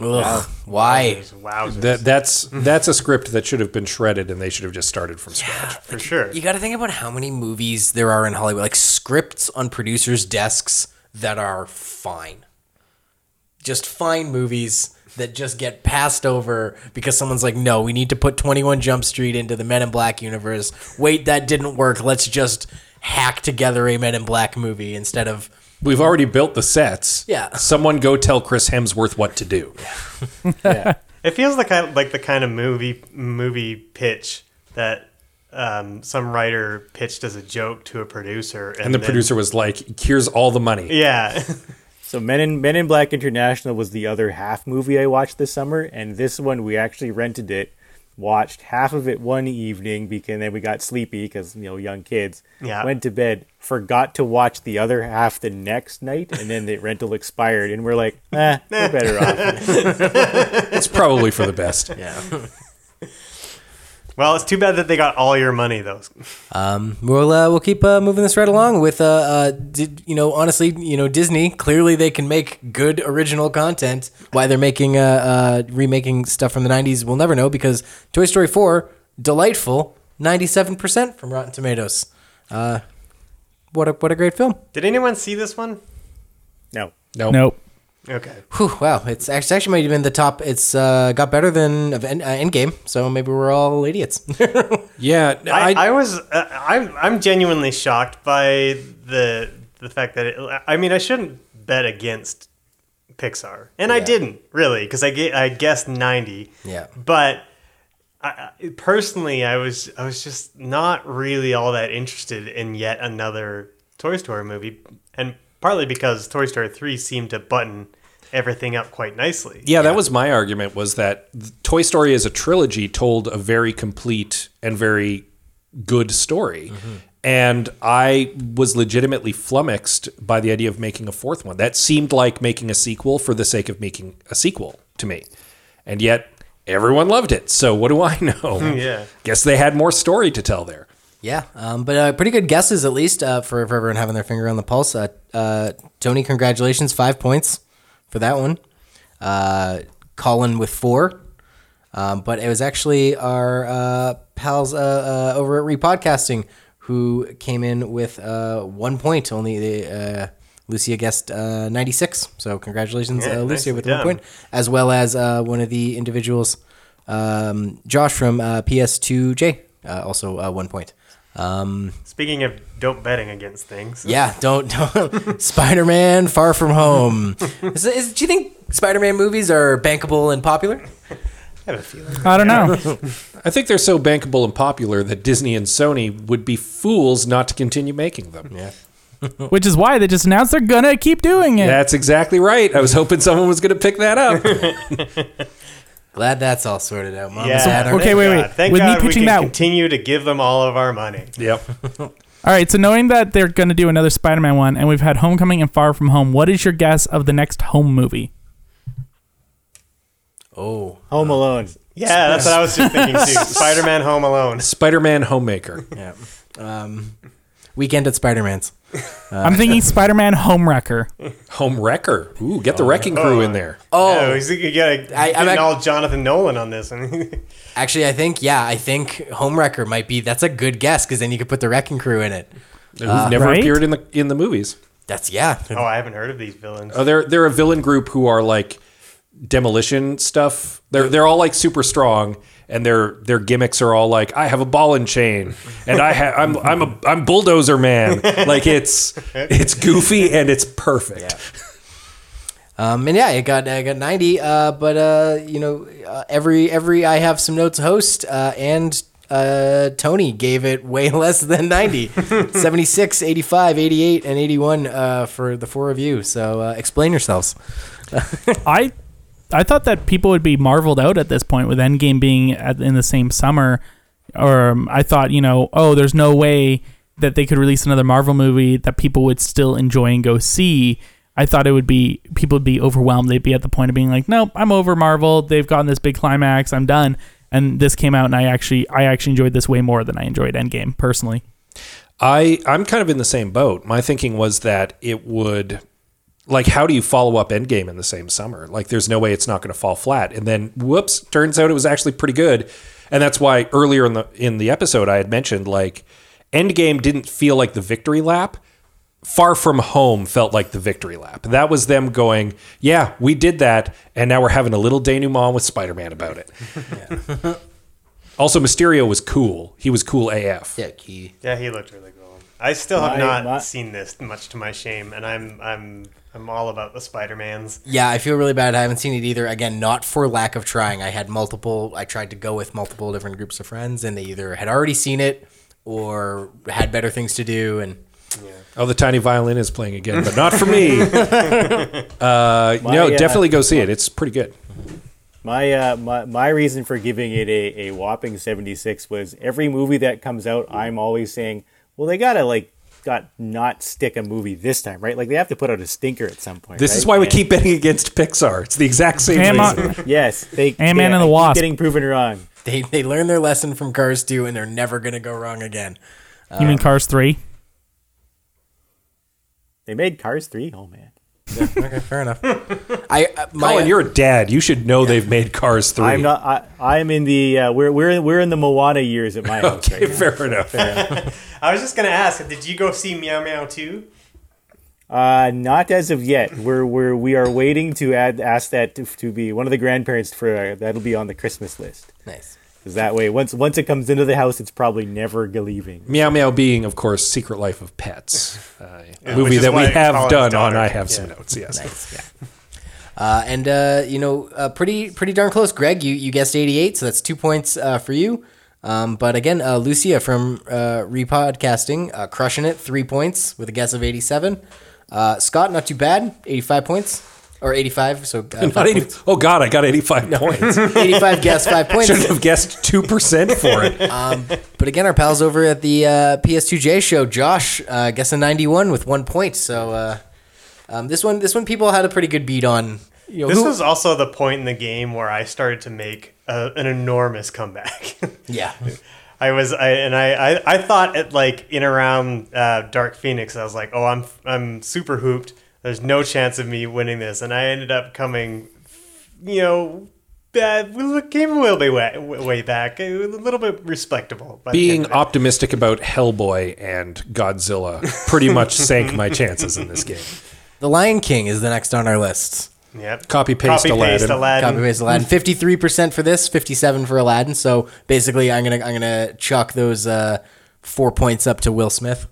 B: Ugh, why?
C: Wowzers.
A: That that's that's a script that should have been shredded, and they should have just started from scratch.
C: for sure.
B: You got to think about how many movies there are in Hollywood, like scripts on producers' desks that are fine. Just fine movies that just get passed over because someone's like, no, we need to put 21 Jump Street into the Men in Black universe. Wait, that didn't work. Let's just hack together a Men in Black movie instead of.
A: We've already built the sets.
B: Yeah.
A: Someone go tell Chris Hemsworth what to do. Yeah.
C: It feels like kind like the kind of movie movie pitch that um, some writer pitched as a joke to a producer, and,
A: And the
C: then-
A: producer was like, "Here's all the money."
C: yeah,
D: So Men in Men in Black International was the other half movie I watched this summer, and this one we actually rented it, watched half of it one evening because then we got sleepy because you know young kids.
C: Yeah.
D: Went to bed, forgot to watch the other half the next night, and then the rental expired, and we're like, eh, we're better off.
A: It's probably for the best.
B: Yeah.
C: well, it's too bad that they got all your money though.
B: Um, we'll uh, we'll keep uh, moving this right along with uh, uh did, you know honestly you know Disney clearly they can make good original content. Why they're making uh, uh remaking stuff from the '90s, we'll never know because Toy Story 4 delightful, 97 percent from Rotten Tomatoes. Uh, what a what a great film.
C: Did anyone see this one?
D: No.
A: No,
E: Nope.
C: Okay,
B: Whew, wow, it's actually, actually might have been the top. It's uh, got better than Aven- uh, Endgame, so maybe we're all idiots.
A: Yeah,
C: I,
A: I,
C: I was uh, I'm I'm genuinely shocked by the the fact that it, I mean I shouldn't bet against Pixar, and I didn't really because I get I guessed ninety.
B: Yeah.
C: but. I, I- personally, I was I was just not really all that interested in yet another Toy Story movie, and partly because Toy Story three seemed to button everything up quite nicely.
A: yeah, that was my argument. Was that Toy Story as a trilogy told a very complete and very good story. Mm-hmm. And I was legitimately flummoxed by the idea of making a fourth one. That seemed like making a sequel for the sake of making a sequel to me. And yet everyone loved it. So what do I know?
C: Yeah.
A: Guess they had more story to tell there.
B: Yeah, um, but uh, pretty good guesses at least uh, for, for everyone having their finger on the pulse. Uh, uh, Tony, congratulations, five points for that one. Uh, Colin with four, um, but it was actually our uh, pals over at Repodcasting who came in with uh, one point. Only the uh, Lucia guessed uh, ninety six. So congratulations,
C: Yeah,
B: uh, Lucia, with
C: done.
B: one point, as well as uh, one of the individuals, um, Josh from uh, PS2J, uh, also uh, one point. Um,
C: Speaking of don't betting against things,
B: yeah, don't, don't Spider Man Far From Home. Is, is, do you think Spider Man movies are bankable and popular?
C: I have a feeling.
E: I don't know.
A: I think they're so bankable and popular that Disney and Sony would be fools not to continue making them.
B: Yeah.
E: Which is why they just announced they're gonna keep doing it.
A: That's exactly right. I was hoping someone was going to pick that up.
B: Glad that's all sorted out. Mom
C: Yeah.
B: and
E: Okay, wait, wait.
C: God, Thank
E: With me
C: God we
E: pitching
C: can
E: that-
C: continue to give them all of our money.
A: yep.
E: All right, so knowing that they're gonna do another Spider-Man one, and we've had Homecoming and Far From Home, what is your guess of the next home movie?
B: Oh,
D: Home Alone.
C: Yeah, that's what I was just thinking too. Spider-Man Home Alone.
A: Spider-Man Homemaker.
B: yeah. Um, weekend at Spider Man's.
E: I'm thinking Spider-Man Homewrecker.
A: Home Wrecker. Ooh, get the Wrecking Crew in there.
C: Oh,
B: Oh,
C: he's, you gotta
B: I-
C: get
B: I'm ac-
C: all Jonathan Nolan on this.
B: actually, I think yeah, I think Homewrecker might be. That's a good guess because then you could put the Wrecking Crew in it.
A: Who've never uh,
E: Right?
A: appeared in the in the movies.
B: That's yeah.
C: oh, I haven't heard of these villains.
A: Oh, they're they're a villain group who are like demolition stuff. They're they're all like super strong, and their their gimmicks are all like I have a ball and chain, and I have I'm I'm a I'm bulldozer man. Like it's it's goofy and it's perfect.
B: Um, and yeah, it got I got ninety. Uh, but uh, you know, uh, every every I have some notes host uh, and uh, Tony gave it way less than 90 76 85 88 and 81 uh, for the four of you so uh, explain yourselves
E: I I thought that people would be marveled out at this point with Endgame being at, in the same summer, or um, I thought you know, oh, there's no way that they could release another Marvel movie that people would still enjoy and go see. I thought it would be people would be overwhelmed. They'd be at the point of being like, nope, I'm over Marvel. They've gotten this big climax. I'm done. And this came out, and I actually I actually enjoyed this way more than I enjoyed Endgame personally.
A: I I'm kind of in the same boat. My thinking was that it would like how do you follow up Endgame in the same summer? Like there's no way it's not going to fall flat. And then whoops, turns out it was actually pretty good. And that's why earlier in the in the episode I had mentioned like Endgame didn't feel like the victory lap. Far From Home felt like the victory lap. That was them going, "Yeah, we did that, and now we're having a little denouement with Spider-Man about it." also, Mysterio was cool. He was cool AF.
B: Yeah, key.
C: Yeah, he looked really cool. I still have
D: My-
C: not
D: my-
C: seen this, much to my shame, and I'm I'm I'm all about the Spider Mans.
B: Yeah, I feel really bad. I haven't seen it either. Again, not for lack of trying. I had multiple. I tried to go with multiple different groups of friends, and they either had already seen it or had better things to do. And
A: Oh, the tiny violin is playing again, but not for me. uh, no,
D: uh,
A: definitely go see it. It's pretty good.
D: My, uh, my my reason for giving it a, a whopping 76 was every movie that comes out, I'm always saying, well, they gotta like got not stick a movie this time, right? Like they have to put out a stinker at some point.
A: This
D: right?
A: is why we
D: And-
A: keep betting against Pixar. It's the exact same
E: Am
A: reason.
D: Yes, they
E: Ant-Man
D: yeah,
E: and the
D: I keep
E: Wasp.
D: getting proven wrong.
B: they they learned their lesson from Cars 2, and they're never gonna go wrong again.
E: You mean uh, Cars three?
D: They made Cars three. Oh man,
B: Okay, fair enough. I uh, my,
A: Colin, you're a dad. You should know they've made Cars 3.
D: I'm not. I, I'm in the. Uh, we're we're we're in the Moana years at my house
A: Okay,
D: right now.
A: fair enough.
C: I was just gonna ask, did you go see Meow Meow too?
D: Uh, not as of yet. We're we're we are waiting to add ask that to, to be one of the grandparents for uh, that'll be on the Christmas list.
B: nice.
D: Because that way, once once it comes into the house, it's probably never leaving.
A: Meow Meow being, of course, Secret Life of Pets. Uh,
C: which
A: movie that we have
C: Colin's
A: done on I Have Some. Notes, yes.
B: Nice. Uh, and uh, you know, uh, pretty pretty darn close, Greg. You you guessed 88, so that's two points uh, for you. Um, but again, uh, Lucia from uh, Repodcasting, uh, crushing it, three points with a guess of 87. Uh, Scott, not too bad, 85 points or 85. So uh,
A: Not 80, oh, God, I got 85 points.
B: 85 guess, five points.
A: Should have guessed 2% for it.
B: Um, but again, our pals over at the uh, PS2J show, Josh, uh, guessing 91 with one point. So uh, um, this one, this one, people had a pretty good beat on. You know,
C: This
B: who-
C: was also the point in the game where I started to make a, an enormous comeback.
B: yeah.
C: I was, I and I, I, I thought at like in around uh, Dark Phoenix, I was like, oh, I'm, I'm super hooped. There's no chance of me winning this, and I ended up coming, you know, bad. We came a little bit way, way back, a little bit respectable. by
A: Being optimistic about Hellboy and Godzilla pretty much sank my chances in this game.
B: The Lion King is the next on our list.
C: Yep.
A: Copy paste
C: Copy
A: Aladdin.
C: Aladdin.
B: Copy paste Aladdin. Fifty three percent for this, fifty seven for Aladdin. So basically, I'm gonna I'm gonna chalk those uh, four points up to Will Smith.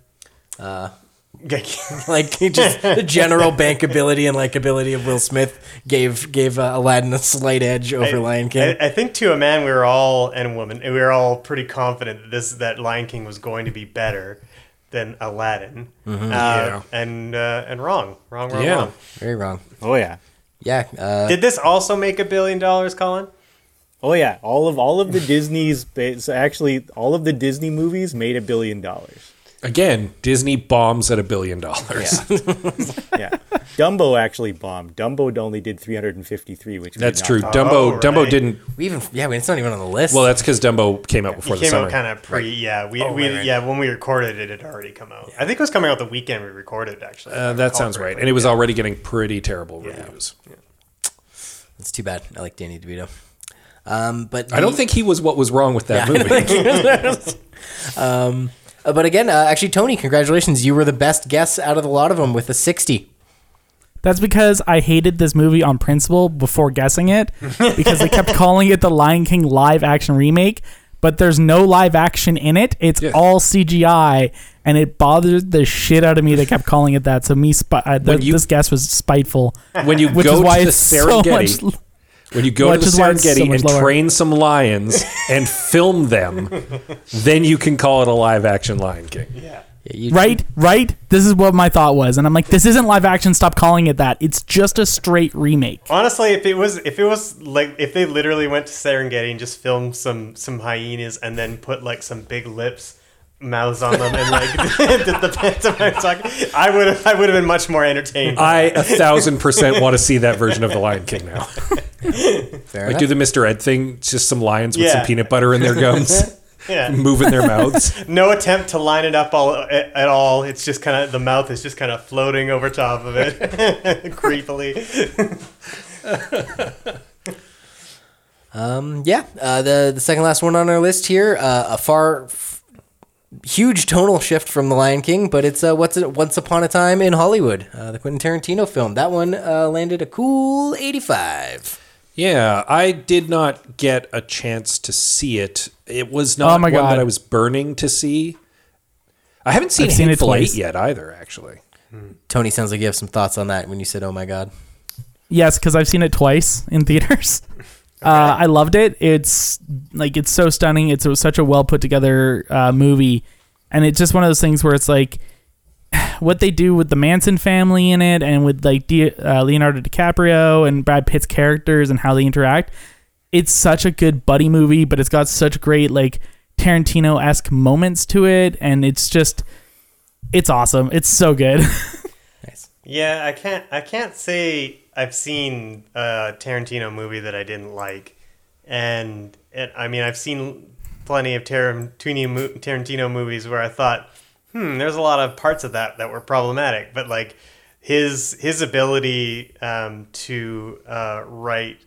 B: Like just the general bankability and likability of Will Smith gave gave uh, Aladdin a slight edge over Lion King.
C: I, I think to a man, we were all and a woman, we were all pretty confident that this that Lion King was going to be better than Aladdin, uh,
A: Yeah.
C: and uh, and wrong, wrong, wrong,
A: Yeah.
C: wrong.
B: Very wrong.
D: Oh yeah,
B: Yeah. Uh,
C: Did this also make a billion dollars, Colin?
D: oh yeah. All of all of the Disney's actually all of the Disney movies made a billion dollars.
A: Again, Disney bombs at a billion dollars.
D: Yeah, Dumbo actually bombed. Dumbo only did 353, which
A: That's true.
D: not
A: Dumbo
C: Oh,
A: Dumbo didn't.
B: we even yeah, it's not even on the list.
A: Well, that's because Dumbo came out before
C: It
A: the
C: came
A: summer.
C: out kind of pre. Yeah, we,
B: Oh,
C: we
B: right, right.
C: yeah when we recorded it, it had already come out. I think it was coming out the weekend we recorded. Actually,
A: uh, that sounds right, and it was already getting pretty terrible reviews.
B: it's too bad. I like Danny DeVito. Um, but
A: I don't
B: the-
A: think he was what was wrong with that
B: Yeah.
A: movie.
B: um, uh, but again, uh, actually, Tony, congratulations! You were the best guess out of the lot of them with a sixty.
E: That's because I hated this movie on principle before guessing it because they kept calling it the Lion King live action remake, but there's no live action in it. It's
A: Yeah.
E: all CGI, and it bothered the shit out of me. They kept calling it that, so me spi- uh, th-
A: When you-
E: this guess was spiteful.
A: when you
E: Which
A: go
E: is why
A: to the
E: it's so much.
A: When you go to the
E: is why it's so
A: Serengeti and
E: lower.
A: train some lions and film them, then you can call it a live action Lion King.
C: Yeah.
B: You-
E: Right? Right? This is what my thought was. And I'm like, this isn't live action. Stop calling it that. It's just a straight remake.
C: Honestly, if it was if it was like if they literally went to Serengeti and just filmed some some hyenas and then put like some big lips mouths on them and like did the pantomime talking, I would have I would have been much more entertained.
A: I a thousand percent want to see that version of the Lion King now.
B: Fair
A: Like
B: enough.
A: do the Mr. Ed thing, just some lions with
C: Yeah.
A: some peanut butter in their gums,
C: yeah.
A: moving their mouths.
C: No attempt to line it up all at, at all. It's just kind of the mouth is just kind of floating over top of it, creepily.
B: Um, yeah, uh, the the second last one on our list here, uh, a far f- huge tonal shift from The Lion King, but it's uh, what's it, Once Upon a Time in Hollywood, uh, the Quentin Tarantino film. That one uh, landed a cool eighty five.
A: Yeah, I did not get a chance to see it. It was not
E: Oh my
A: one
E: God.
A: that I was burning to see. I haven't seen
E: I've seen it
A: Hateful Eight
E: twice.
A: yet either, actually.
B: Tony sounds like you have some thoughts on that when you said, "Oh my god."
E: Yes, because I've seen it twice in theaters. Uh, I loved it. It's like it's so stunning. It's a, such a well put together uh, movie, and it's just one of those things where it's like what they do with the Manson family in it, and with like Di- uh, Leonardo DiCaprio and Brad Pitt's characters and how they interact. It's such a good buddy movie, but it's got such great like Tarantino esque moments to it, and it's just it's awesome. It's so good.
B: Nice.
C: Yeah, I can't. I can't say I've seen a Tarantino movie that I didn't like, and it, I mean I've seen plenty of Tarantino Tarantino movies where I thought, hmm, there's a lot of parts of that that were problematic, but like his his ability um, to uh, write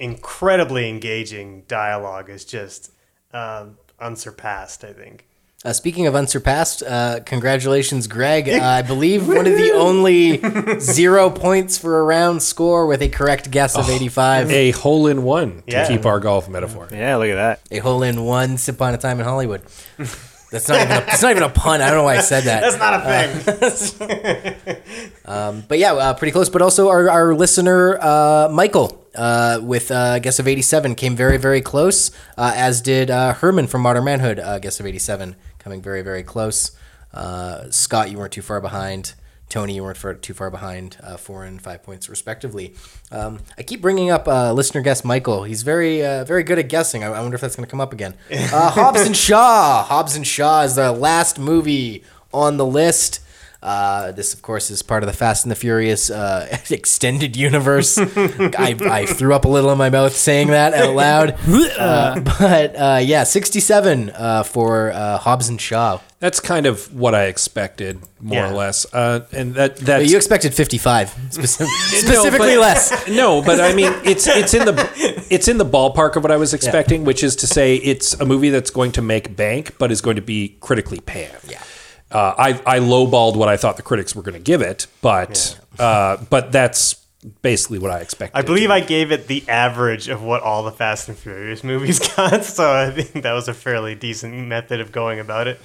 C: incredibly engaging dialogue is just um, unsurpassed. I think.
B: Uh, speaking of unsurpassed, uh, congratulations, Greg. Uh, I believe one of the only zero points for a round score with a correct guess of 85.
A: A hole in one to
C: Yeah.
A: keep our golf metaphor.
D: Yeah, look at that.
B: A hole in one, sip Upon a Time in Hollywood. That's not even a, that's not even a pun. I don't know why I said that.
C: That's not a thing.
B: But yeah, uh, pretty close. But also our, our listener, uh, Michael, uh, with uh, guess of 87, came very, very close, uh, as did uh, Herman from Modern Manhood, uh, guess of 87, coming very, very close. Uh, Scott, you weren't too far behind. Tony, you weren't far, too far behind, uh, four and five points respectively. Um, I keep bringing up uh, listener guest Michael. He's very, uh, very good at guessing. I, I wonder if that's going to come up again. Uh, Hobbs and Shaw. Hobbs and Shaw is the last movie on the list. Uh, this, of course, is part of the Fast and the Furious uh, extended universe. I, I threw up a little in my mouth saying that out loud. Uh, but uh, yeah, 67 uh, for uh, Hobbs and Shaw.
A: That's kind of what I expected, more
C: Yeah.
A: or less. Uh, and that
B: But you expected 55, speci-
A: No,
B: specifically
A: but-
B: less.
A: No, but I mean it's it's in the it's in the ballpark of what I was expecting, which is to say it's a movie that's going to make bank, but is going to be critically panned.
B: Yeah.
A: Uh, I I lowballed what I thought the critics were going to give it, but uh, but that's basically what I expected.
C: I believe I gave it the average of what all the Fast and Furious movies got, so I think that was a fairly decent method of going about it.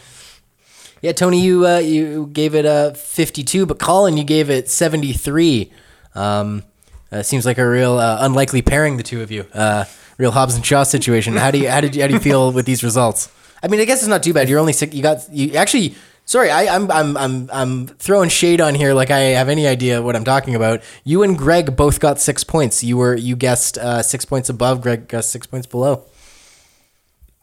B: Yeah, Tony, you uh, you gave it a 52, but Colin, you gave it 73. Um, uh, seems like a real uh, unlikely pairing, the two of you. Uh, real Hobbs and Shaw situation. How do you how did you, how do you feel with these results? I mean, I guess it's not too bad. You're only six. You got you actually. Sorry, I, I'm I'm I'm I'm throwing shade on here like I have any idea what I'm talking about. You and Greg both got six points. You were you guessed uh, six points above. Greg guessed six points below.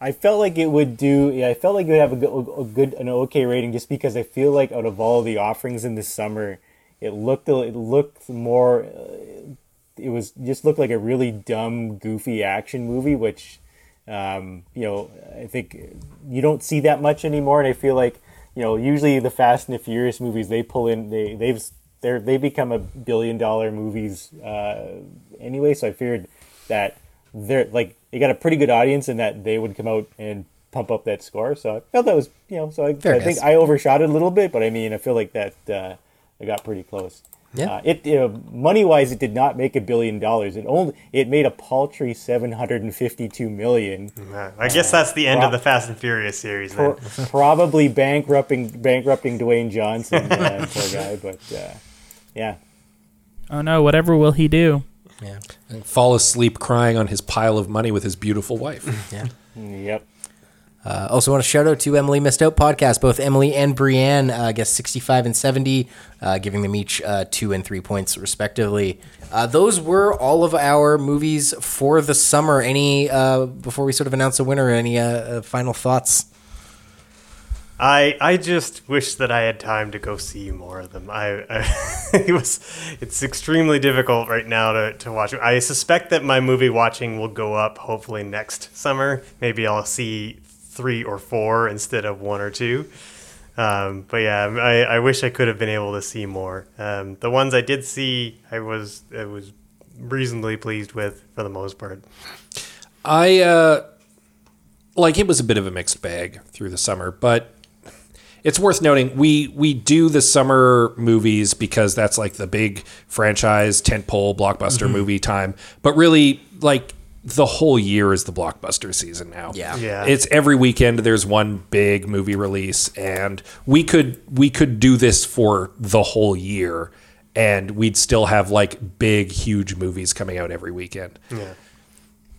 D: I felt like it would do. Yeah, I felt like it would have a good, a good, an okay rating, just because I feel like out of all the offerings in the summer, it looked it looked more. Uh, it was just looked like a really dumb, goofy action movie, which, um, you know, I think you don't see that much anymore. And I feel like, you know, usually the Fast and the Furious movies they pull in, they they've they're they become a billion dollar movies uh, anyway. So I figured that they're like they got a pretty good audience and that they would come out and pump up that score. So I felt that was you know so I, I think. I overshot it a little bit, but I mean I feel like that uh, I got pretty close.
B: Yeah.
D: Uh, it uh, money wise, it did not make a billion dollars. It only it made a paltry seven hundred and fifty two million.
C: Uh, I guess that's the end of the Fast and Furious series. Then.
D: Pro- probably bankrupting bankrupting Dwayne Johnson, uh, poor guy. But uh, yeah,
E: oh no, whatever will he do?
B: Yeah.
A: fall asleep crying on his pile of money with his beautiful wife.
B: Yeah.
D: yep.
B: Uh, also, want to shout out to Emily Missed Out podcast. Both Emily and Brienne, uh, I guess 65 and 70, uh, giving them each uh, two and three points, respectively. Uh, those were all of our movies for the summer. Any, uh, before we sort of announce a winner, any final thoughts?
C: I I just wish that I had time to go see more of them. I, I it was it's extremely difficult right now to, to watch. I suspect that my movie watching will go up hopefully next summer. Maybe I'll see three or four instead of one or two. Um, but yeah, I, I wish I could have been able to see more. Um, the ones I did see, I was I was reasonably pleased with for the most part.
A: I uh, like it was a bit of a mixed bag through the summer, but it's worth noting we we do the summer movies because that's like the big franchise tentpole blockbuster movie time. But really, like the whole year is the blockbuster season now.
B: Yeah.
C: Yeah.
A: It's every weekend there's one big movie release and we could we could do this for the whole year and we'd still have like big huge movies coming out every weekend.
C: Yeah.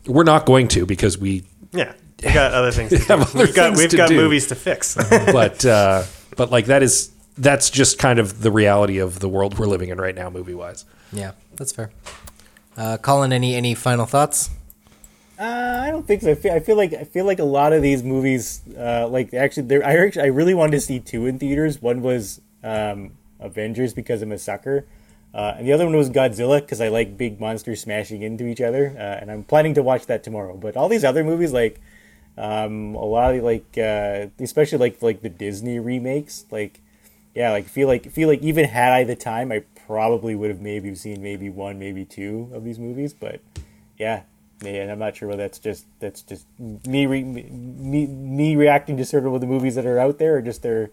A: We're not going to because we
C: Yeah. We got other things to do.
A: Have other
C: we've got,
A: things
C: we've
A: to
C: got
A: do.
C: movies to fix.
A: but uh, but like that is that's just kind of the reality of the world we're living in right now, movie wise.
B: Yeah, that's fair. Uh, Colin, any any final thoughts?
D: Uh, I don't think so. I feel, I feel like I feel like a lot of these movies, uh, like actually, there. I actually I really wanted to see two in theaters. One was um, Avengers because I'm a sucker, uh, and the other one was Godzilla because I like big monsters smashing into each other. Uh, and I'm planning to watch that tomorrow. But all these other movies, like um, a lot of like, uh, especially like like the Disney remakes, like yeah, like feel like feel like even had I the time, I probably would have maybe seen maybe one, maybe two of these movies. But yeah, yeah, and I'm not sure whether that's just that's just me re, me me reacting to sort of the movies that are out there, or just they're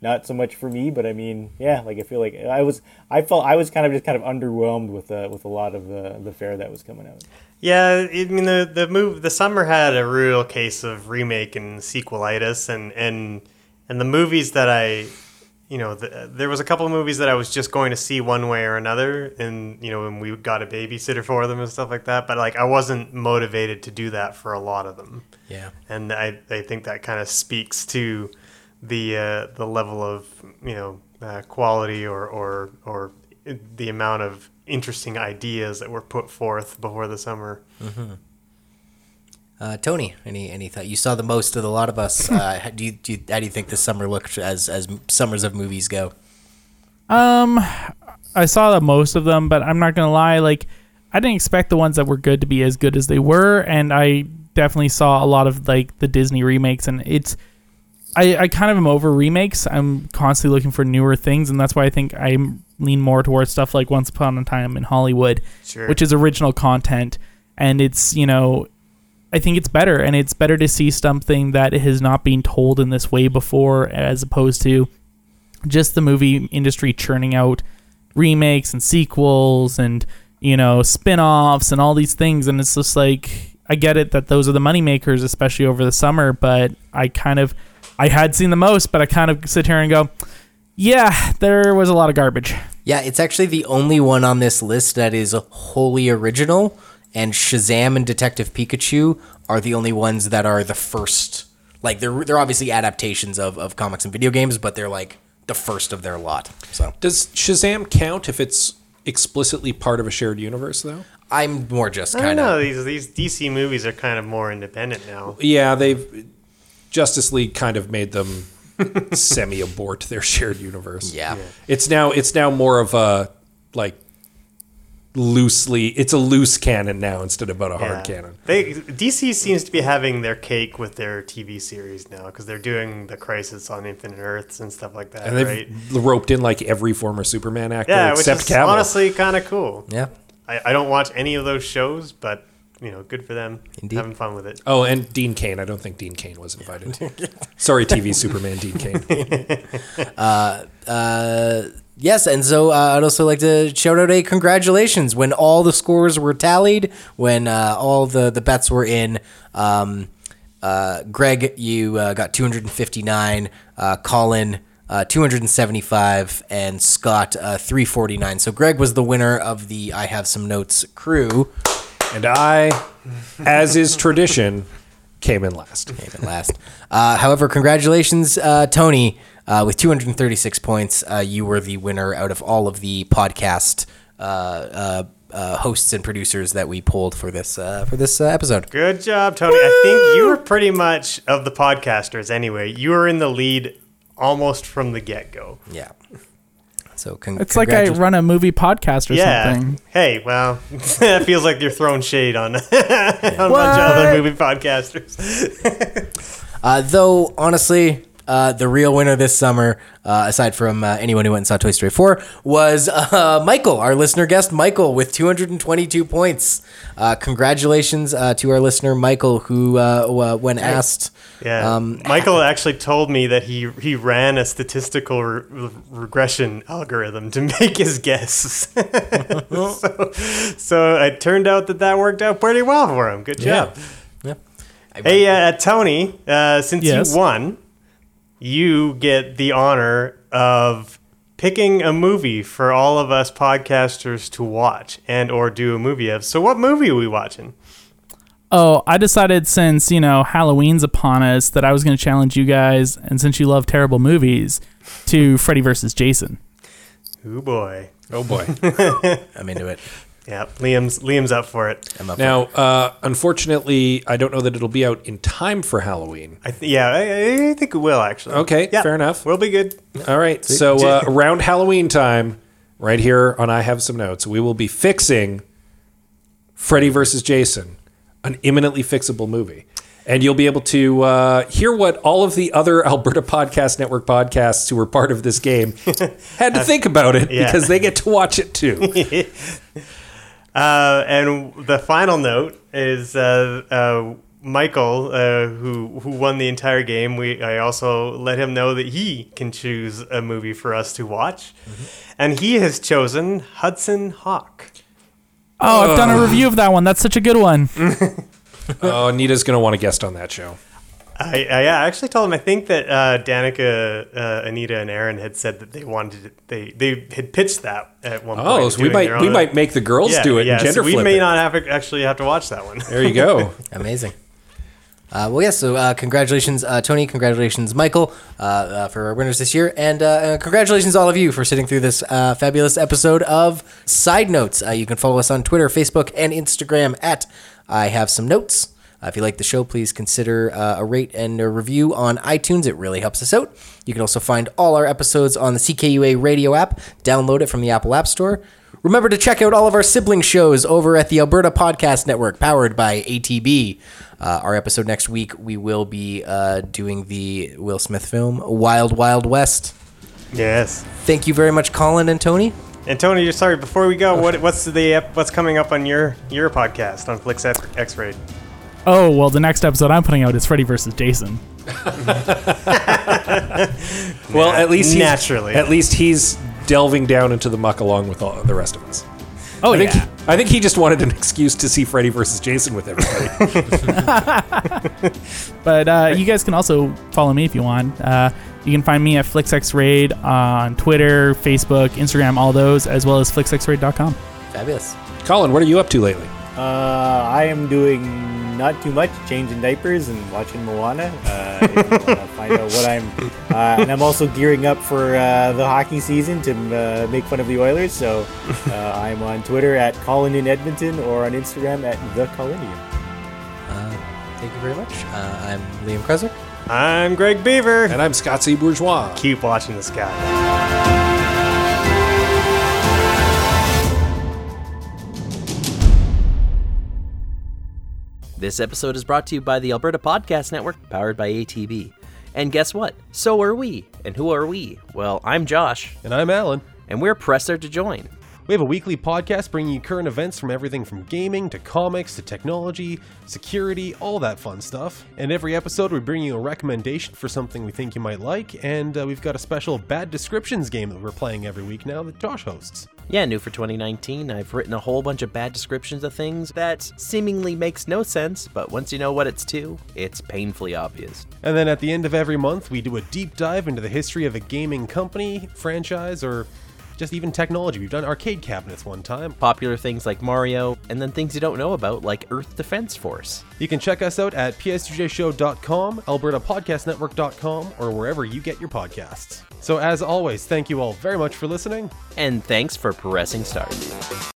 D: not so much for me. But I mean, yeah, like I feel like I was I felt I was kind of just kind of underwhelmed with uh, with a lot of the the fare that was coming out.
C: Yeah, I mean the the move the summer had a real case of remake and sequelitis, and and and the movies that I, you know, the, there was a couple of movies that I was just going to see one way or another, and you know, when we got a babysitter for them and stuff like that. But like, I wasn't motivated to do that for a lot of them,
B: Yeah.
C: and I I think that kind of speaks to the uh, the level of you know uh, quality or or or the amount of interesting ideas that were put forth before the summer.
B: Uh, Tony, any any thought? You saw the most of the lot of us. Uh, how do you, do you how do you think this summer looked as as summers of movies go?
E: Um, I saw the most of them, but I'm not gonna lie. Like, I didn't expect the ones that were good to be as good as they were, and I definitely saw a lot of like the Disney remakes, and it's. I, I kind of am over remakes. I'm constantly looking for newer things, and that's why I think I lean more towards stuff like Once Upon a Time in Hollywood,
C: Sure.
E: which is original content, and it's you know, I think it's better, and it's better to see something that has not been told in this way before, as opposed to just the movie industry churning out remakes and sequels and you know spin-offs and all these things. And it's just like I get it that those are the money makers especially over the summer but I kind of I had seen the most but I kind of sit here and go yeah there was a lot of garbage.
B: Yeah, it's actually the only one on this list that is wholly original, and Shazam and Detective Pikachu are the only ones that are the first. Like they're they're obviously adaptations of, of comics and video games, but they're like the first of their lot. So
A: Does Shazam count if it's explicitly part of a shared universe though?
B: I'm more just kind
C: know.
B: of
C: These these DC movies are kind of more independent now.
A: Yeah, they've Justice League kind of made them semi abort their shared universe.
B: yeah.
A: It's now it's now more of a like loosely it's a loose canon now instead of about a hard
C: Yeah.
A: canon.
C: They DC seems to be having their cake with their TV series now because they're doing the Crisis on Infinite Earths and stuff like that,
A: And they've
C: right?
A: roped in like every former Superman actor
C: Yeah, which
A: except
C: is
A: Cavill.
C: honestly kind of cool.
B: Yeah.
C: I, I don't watch any of those shows, but you know, good for them.
B: Indeed.
C: Having fun with it.
A: Oh, and Dean Cain. I don't think Dean Cain was invited. Sorry, TV Superman Dean Cain.
B: Uh, yes, and so uh, I'd also like to shout out a congratulations when all the scores were tallied, when uh, all the, the bets were in. Um, uh, Greg, you uh, got 259, uh, Colin, uh, 275, and Scott, uh, 349. So Greg was the winner of the I Have Some Notes crew.
A: And I, as is tradition, came in last.
B: came in last. Uh, however, congratulations, uh, Tony, uh, with 236 points. Uh, you were the winner out of all of the podcast uh, uh, uh, hosts and producers that we pulled for this uh, for this uh, episode.
C: Good job, Tony. I think you were pretty much of the podcasters anyway. You were in the lead almost from the get go.
B: Yeah. So con-
E: It's like I run a movie podcast or
C: Yeah.
E: something.
C: Hey, well, that feels like you're throwing shade on, on a bunch of other movie podcasters.
B: Uh, though honestly, uh, the real winner this summer, uh, aside from uh, anyone who went and saw Toy Story 4, was uh, Michael, our listener guest, Michael, with 222 points. Uh, congratulations uh, to our listener, Michael, who, uh, w- when asked,
C: Yeah.
B: Um,
C: Michael actually told me that he he ran a statistical re- re- regression algorithm to make his guess. so, so it turned out that that worked out pretty well for him. Good job.
B: yeah.
C: Hey, uh, Tony, uh, since
E: Yes.
C: you won, you get the honor of picking a movie for all of us podcasters to watch and or do a movie of. So what movie are we watching?
E: Oh, I decided since, you know, Halloween's upon us that I was going to challenge you guys, and since you love terrible movies, to Freddy versus Jason.
C: Oh boy.
A: Oh boy.
B: I'm into it.
C: Yeah, Liam's Liam's up for it.
B: I'm up
A: now, uh, unfortunately, I don't know that it'll be out in time for Halloween.
C: I th- yeah, I, I think it will actually.
A: Okay,
C: yeah,
A: fair enough.
C: We'll be good.
A: All right. So uh, around Halloween time, right here on I Have Some Notes, we will be fixing Freddy versus Jason, an imminently fixable movie. And you'll be able to uh, hear what all of the other Alberta Podcast Network podcasts who were part of this game had to think about it
C: yeah.
A: because they get to watch it too.
C: Uh, and the final note is uh, uh, Michael, uh, who who won the entire game. We I also let him know that he can choose a movie for us to watch, and he has chosen Hudson Hawk.
E: Oh, I've done a review of that one. That's such a good one.
A: oh, Anita's going to want to guest on that show.
C: I, I yeah, I actually told him I think that uh, Danica, uh, Anita, and Aaron had said that they wanted it, they they had pitched that at one point.
A: Oh, so we might we
C: own-
A: might make the girls
C: yeah,
A: do it
C: Yeah,
A: and gender
C: so we
A: flip
C: may
A: it.
C: not have to actually have to watch that one.
A: There you go.
B: Amazing. Uh, well, yeah. So, uh, congratulations, uh, Tony. Congratulations, Michael, uh, uh, for our winners this year, and uh, uh, congratulations all of you for sitting through this uh, fabulous episode of Side Notes. Uh, you can follow us on Twitter, Facebook, and Instagram at I Have Some Notes. Uh, if you like the show, please consider uh, a rate and a review on iTunes. It really helps us out. You can also find all our episodes on the CKUA radio app. Download it from the Apple App Store. Remember to check out all of our sibling shows over at the Alberta Podcast Network, powered by ATB. Uh, our episode next week, we will be uh, doing the Will Smith film Wild Wild West.
C: yes.
B: Thank you very much, Colin and Tony.
C: And Tony, you're sorry. Before we go, what what's the what's coming up on your your podcast on Flix X-Ray?
E: Oh, well, the next episode I'm putting out is Freddy versus Jason.
A: Well, at least he's,
C: Naturally.
A: at least he's delving down into the muck along with all the rest of us.
E: Oh,
A: I think
E: yeah.
A: I think he just wanted an excuse to see Freddy versus Jason with everybody.
E: But uh, you guys can also follow me if you want. Uh, you can find me at FlixXRaid on Twitter, Facebook, Instagram, all those, as well as FlixXRaid.com.
B: Fabulous.
A: Colin, what are you up to lately?
D: Uh, I am doing not too much, changing diapers and watching Moana. Uh, if you want to find out what I'm, uh, and I'm also gearing up for uh, the hockey season to uh, make fun of the Oilers. So uh, I'm on Twitter at Colin in Edmonton or on Instagram at the Colinian.
B: Uh, thank you very much. Uh, I'm Liam Kreswick.
C: I'm Greg Beaver.
A: And I'm Scott C. Bourgeois.
C: Keep watching the sky.
F: This episode is brought to you by the Alberta Podcast Network, powered by ATB. And guess what? So are we. And who are we? Well, I'm Josh,
G: And I'm Alan.
F: and we're presser to join.
G: We have a weekly podcast bringing you current events from everything from gaming to comics to technology, security, all that fun stuff. And every episode, we bring you a recommendation for something we think you might like. And uh, we've got a special bad descriptions game that we're playing every week now that Josh hosts.
F: Yeah, new for 2019, I've written a whole bunch of bad descriptions of things that seemingly makes no sense, but once you know what it's to, it's painfully obvious.
G: And then at the end of every month, we do a deep dive into the history of a gaming company, franchise, or just even technology. We've done arcade cabinets one time.
F: Popular things like Mario, and then things you don't know about like Earth Defense Force.
G: You can check us out at psjshow.com, albertapodcastnetwork.com, or wherever you get your podcasts. So as always, thank you all very much for listening.
F: And thanks for pressing start.